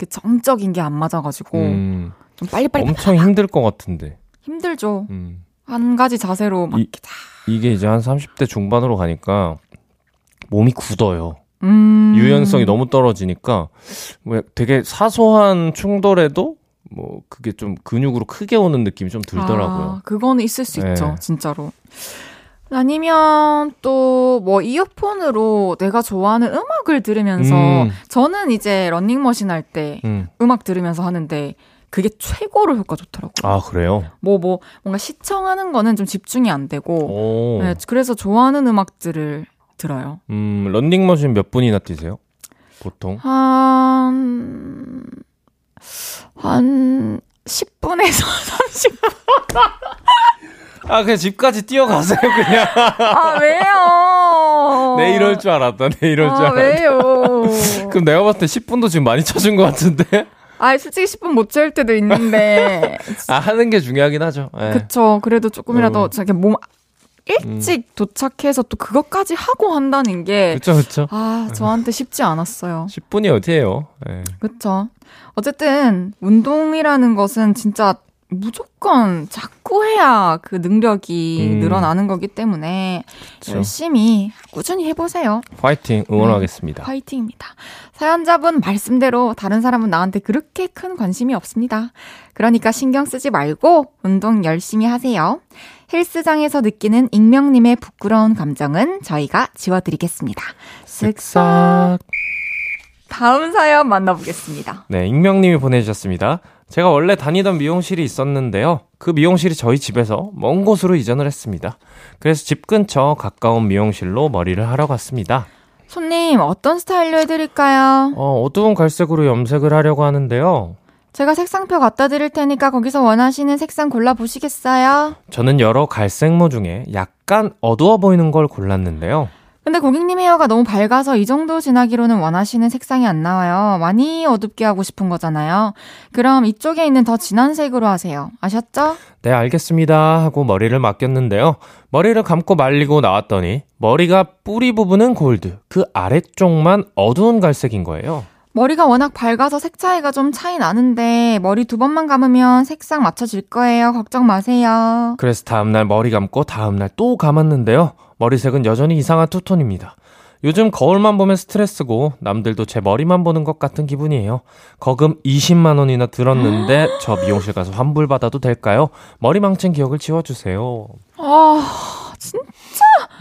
정적인 게 안 맞아가지고 음, 좀 빨리빨리 엄청 힘들 것 같은데. 힘들죠. 음. 한 가지 자세로 막 이- 이렇게 다. 이게 이제 한 30대 중반으로 가니까 몸이 굳어요. 음. 유연성이 너무 떨어지니까 왜 되게 사소한 충돌에도 뭐 그게 좀 근육으로 크게 오는 느낌이 좀 들더라고요. 아, 그거는 있을 수 네. 있죠, 진짜로. 아니면 또 뭐 이어폰으로 내가 좋아하는 음악을 들으면서 음. 저는 이제 런닝머신 할때 음. 음악 들으면서 하는데 그게 최고로 효과 좋더라고요. 아, 그래요? 뭐, 뭐, 뭔가 시청하는 거는 좀 집중이 안 되고, 오. 네, 그래서 좋아하는 음악들을 들어요. 음, 런닝머신 몇 분이나 뛰세요? 보통? 한, 한, 10분에서 30분. 아, 그냥 집까지 뛰어가세요, 그냥. 아, 왜요? 내 이럴 줄 알았다, 내 이럴 줄 아, 알았다. 왜요? 그럼 내가 봤을 때 10분도 지금 많이 쳐준 것 같은데? 아, 솔직히 10분 못 채울 때도 있는데. 아, 하는 게 중요하긴 하죠. 예. 그쵸. 그래도 조금이라도 음. 저렇게 몸 일찍 도착해서 또 그것까지 하고 한다는 게. 그쵸, 그쵸. 아, 저한테 쉽지 않았어요. 10분이 어디예요? 예. 그쵸. 어쨌든, 운동이라는 것은 진짜 무조건 자꾸 해야 그 능력이 음. 늘어나는 거기 때문에 그쵸. 열심히 꾸준히 해보세요. 파이팅 응원하겠습니다. 화이팅입니다. 사연자분 말씀대로 다른 사람은 나한테 그렇게 큰 관심이 없습니다. 그러니까 신경 쓰지 말고 운동 열심히 하세요. 헬스장에서 느끼는 익명님의 부끄러운 감정은 저희가 지워드리겠습니다. 쓱싹. 다음 사연 만나보겠습니다. 네, 익명님이 보내주셨습니다. 제가 원래 다니던 미용실이 있었는데요. 그 미용실이 저희 집에서 먼 곳으로 이전을 했습니다. 그래서 집 근처 가까운 미용실로 머리를 하러 갔습니다. 손님, 어떤 스타일로 해드릴까요? 어, 어두운 갈색으로 염색을 하려고 하는데요. 제가 색상표 갖다 드릴 테니까 거기서 원하시는 색상 골라 보시겠어요? 저는 여러 갈색모 중에 약간 어두워 보이는 걸 골랐는데요. 근데 고객님 헤어가 너무 밝아서 이 정도 진하기로는 원하시는 색상이 안 나와요. 많이 어둡게 하고 싶은 거잖아요. 그럼 이쪽에 있는 더 진한 색으로 하세요. 아셨죠? 네, 알겠습니다. 하고 머리를 맡겼는데요. 머리를 감고 말리고 나왔더니 머리가 뿌리 부분은 골드, 그 아래쪽만 어두운 갈색인 거예요. 머리가 워낙 밝아서 색 차이가 좀 차이 나는데 머리 두 번만 감으면 색상 맞춰질 거예요. 걱정 마세요. 그래서 다음날 머리 감고 다음날 또 감았는데요. 머리색은 여전히 이상한 투톤입니다. 요즘 거울만 보면 스트레스고 남들도 제 머리만 보는 것 같은 기분이에요. 거금 20만 원이나 들었는데 저 미용실 가서 환불 받아도 될까요? 머리 망친 기억을 지워주세요. 아, 진짜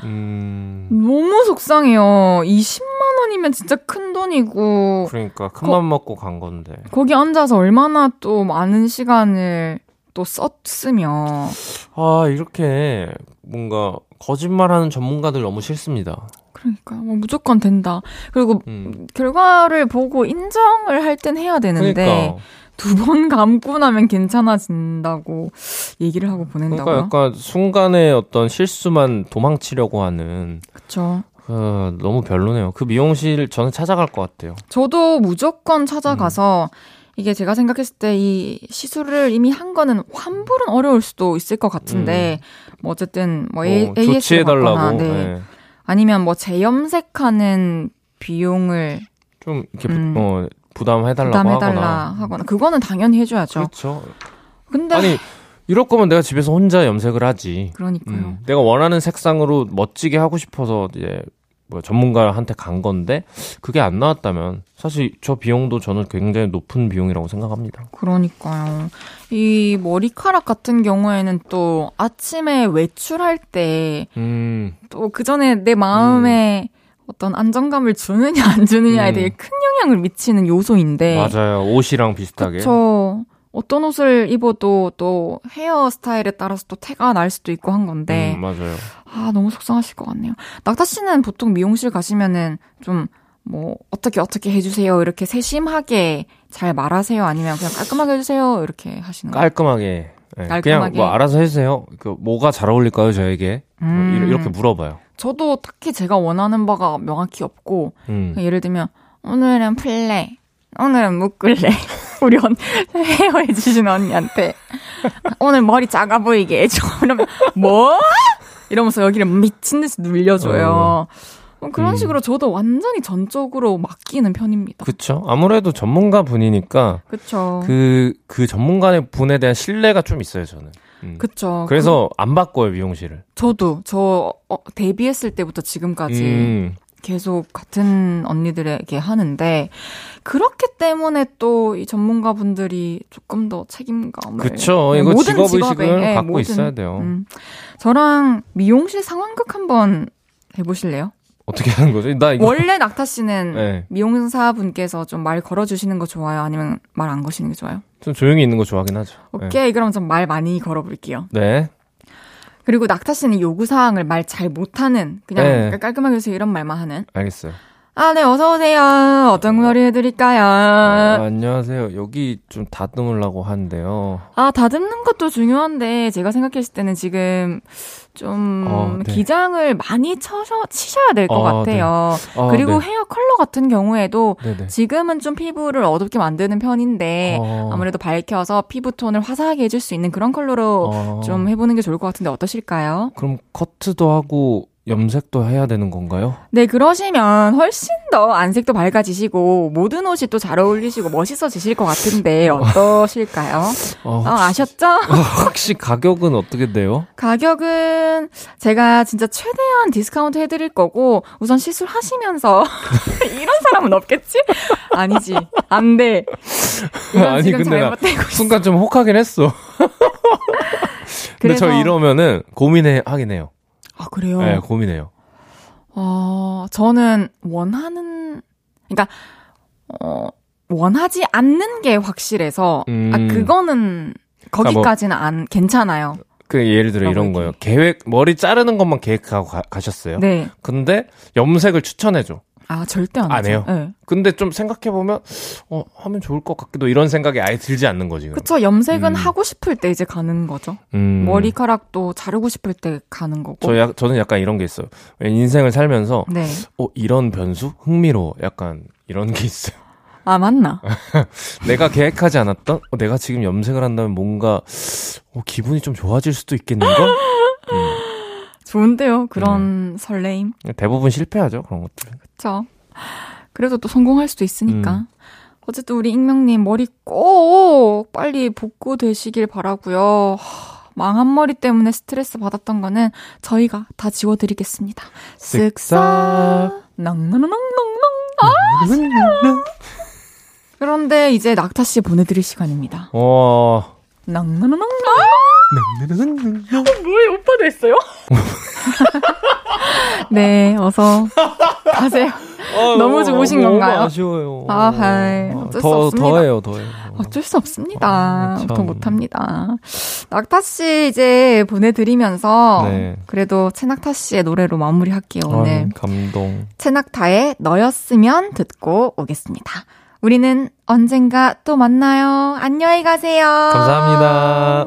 음, 너무 속상해요. 20만 원이면 진짜 큰 돈이고 그러니까 큰맘 먹고 간 건데. 거기 앉아서 얼마나 또 많은 시간을 또 썼으며 아 이렇게 뭔가 거짓말하는 전문가들 너무 싫습니다. 그러니까 뭐 무조건 된다. 그리고 음, 결과를 보고 인정을 할 땐 해야 되는데 그러니까 두번 감고 나면 괜찮아진다고 얘기를 하고 보낸다고요? 그러니까 약간 순간의 어떤 실수만 도망치려고 하는 그쵸. 어, 너무 별로네요. 그 미용실 저는 찾아갈 것 같아요. 저도 무조건 찾아가서 음. 이게 제가 생각했을 때 이 시술을 이미 한 거는 환불은 어려울 수도 있을 것 같은데 뭐 어쨌든 뭐 A, 어, 조치해달라고. 받거나 네. 예. 아니면 뭐 재염색하는 비용을 좀 이렇게 음. 어, 부담해달라고 부담해달라 하거나. 하거나 그거는 당연히 해줘야죠. 그렇죠. 근데 아니 이럴 거면 내가 집에서 혼자 염색을 하지. 그러니까요. 음, 내가 원하는 색상으로 멋지게 하고 싶어서 이제 뭐 전문가한테 간 건데 그게 안 나왔다면 사실 저 비용도 저는 굉장히 높은 비용이라고 생각합니다. 그러니까요. 이 머리카락 같은 경우에는 또 아침에 외출할 때 음, 또그 전에 내 마음에 어떤 안정감을 주느냐 안 주느냐에 음. 되게 큰 영향을 미치는 요소인데. 맞아요. 옷이랑 비슷하게. 그렇죠. 어떤 옷을 입어도 또 헤어 스타일에 따라서 또 태가 날 수도 있고 한 건데. 음, 맞아요. 아, 너무 속상하실 것 같네요. 낙타 씨는 보통 미용실 가시면은 좀 뭐 어떻게 어떻게 해주세요 이렇게 세심하게 잘 말하세요 아니면 그냥 깔끔하게 해주세요 이렇게 하시는 거예요? 깔끔하게. 예, 그냥 깔끔하게. 뭐 알아서 해주세요. 그 뭐가 잘 어울릴까요, 저에게? 뭐 음. 이러- 이렇게 물어봐요. 저도 딱히 제가 원하는 바가 명확히 없고 음. 그냥 예를 들면 오늘은 플레 오늘은 묶을래 우리 언 헤어 해주신 언니한테 오늘 머리 작아 보이게 해줘 이러면 뭐 이러면서 여기를 미친 듯이 눌려줘요 뭐 그런 음. 식으로 저도 완전히 전적으로 맡기는 편입니다 그쵸. 아무래도 전문가 분이니까 그쵸 그, 그 전문가 분에 대한 신뢰가 좀 있어요, 저는. 음. 그쵸 그래서 안 바꿔요, 미용실을. 그- 저도 저 어, 데뷔했을 때부터 지금까지 음. 계속 같은 언니들에게 하는데 그렇기 때문에 또 이 전문가분들이 조금 더 책임감을 그쵸. 네, 이거 모든 직업의식을 네, 갖고 모든, 있어야 돼요. 음. 저랑 미용실 상황극 한번 해보실래요? 어떻게 하는 거죠? 나 이거. 원래 낙타 씨는 네. 미용사 분께서 좀 말 걸어주시는 거 좋아요? 아니면 말 안 거시는 게 좋아요? 좀 조용히 있는 거 좋아하긴 하죠. 네. 오케이, 그럼 좀 말 많이 걸어볼게요. 네. 그리고 낙타 씨는 요구 사항을 말 잘 못하는, 그냥 네. 깔끔하게 해서 이런 말만 하는. 알겠어요. 아, 네, 어서오세요. 어떤 머리 해드릴까요? 아, 안녕하세요. 여기 좀 다듬으려고 하는데요. 아, 다듬는 것도 중요한데, 제가 생각했을 때는 지금 좀 어, 네. 기장을 많이 쳐셔, 치셔야 될것 아, 같아요. 아, 그리고 네. 헤어 컬러 같은 경우에도 네네. 지금은 좀 피부를 어둡게 만드는 편인데, 어. 아무래도 밝혀서 피부 톤을 화사하게 해줄 수 있는 그런 컬러로 어. 좀 해보는 게 좋을 것 같은데 어떠실까요? 그럼 커트도 하고 염색도 해야 되는 건가요? 네, 그러시면 훨씬 더 안색도 밝아지시고, 모든 옷이 또 잘 어울리시고 멋있어지실 것 같은데, 어떠실까요? 어, 어, 아셨죠? 혹시 가격은 어떻게 돼요? 가격은 제가 진짜 최대한 디스카운트 해드릴 거고, 우선 시술 하시면서, 이런 사람은 없겠지? 아니지. 안 돼. 아니, 근데 나. 순간 좀 혹하긴 했어. 근데 저 이러면은 고민해 하긴 해요. 아, 그래요? 네, 고민해요. 어, 저는 원하는, 그러니까, 어, 원하지 않는 게 확실해서, 음. 아, 그거는, 거기까지는 안, 괜찮아요. 그 예를 들어 이런 거예요. 계획 머리 자르는 것만 계획하고 가, 셨어요 네. 근데 염색을 추천해 줘. 아, 절대 안, 안. 해요? 네. 근데 좀 생각해 보면 어 하면 좋을 것 같기도 이런 생각이 아예 들지 않는 거지. 그쵸, 염색은 음. 하고 싶을 때 이제 가는 거죠. 음. 머리카락도 자르고 싶을 때 가는 거고. 저 약, 저는 약간 이런 게 있어요. 왜 인생을 살면서 네. 어 이런 변수 흥미로워 약간 이런 게 있어요. 아, 맞나? 내가 계획하지 않았던 어, 내가 지금 염색을 한다면 뭔가 어, 기분이 좀 좋아질 수도 있겠는가? 좋은데요, 그런 네. 설레임. 대부분 실패하죠 그런 것들. 그쵸. 그래도 또 성공할 수도 있으니까. 음. 어쨌든 우리 익명님 머리 꼭 빨리 복구되시길 바라고요. 하, 망한 머리 때문에 스트레스 받았던 거는 저희가 다 지워드리겠습니다. 쓱싹. 낭낭낭낭낭. 아, 싫어. 그런데 이제 낙타 씨 보내드릴 시간입니다. 어. 낭낭낭낭. 뭐예요? 오빠도 했어요? 네, 어서 가세요. 너무 좋으신 너무 건가요? 아쉬워요. 아, 하이. 어쩔 수더 없습니다. 더해요, 더해요. 어쩔 수 없습니다. 아, 참. 더 못합니다. 낙타 씨 이제 보내드리면서 네. 그래도 채낙타 씨의 노래로 마무리할게요 오늘. 아유, 감동. 채낙타의 너였으면 듣고 오겠습니다. 우리는 언젠가 또 만나요. 안녕히 가세요. 감사합니다.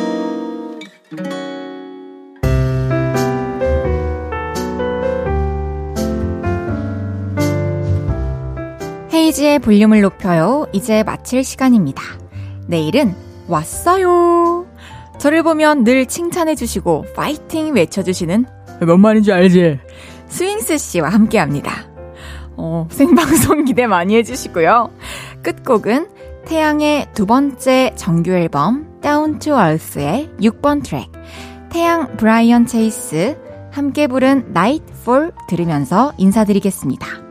헤이지의 볼륨을 높여요. 이제 마칠 시간입니다. 내일은 왔어요. 저를 보면 늘 칭찬해주시고 파이팅 외쳐주시는 뭔 말인지 알지? 스윙스 씨와 함께 합니다. 어, 생방송 기대 많이 해주시고요. 끝곡은 태양의 두 번째 정규 앨범 Down to Earth의 6번 트랙 태양 브라이언 체이스 함께 부른 Nightfall 들으면서 인사드리겠습니다.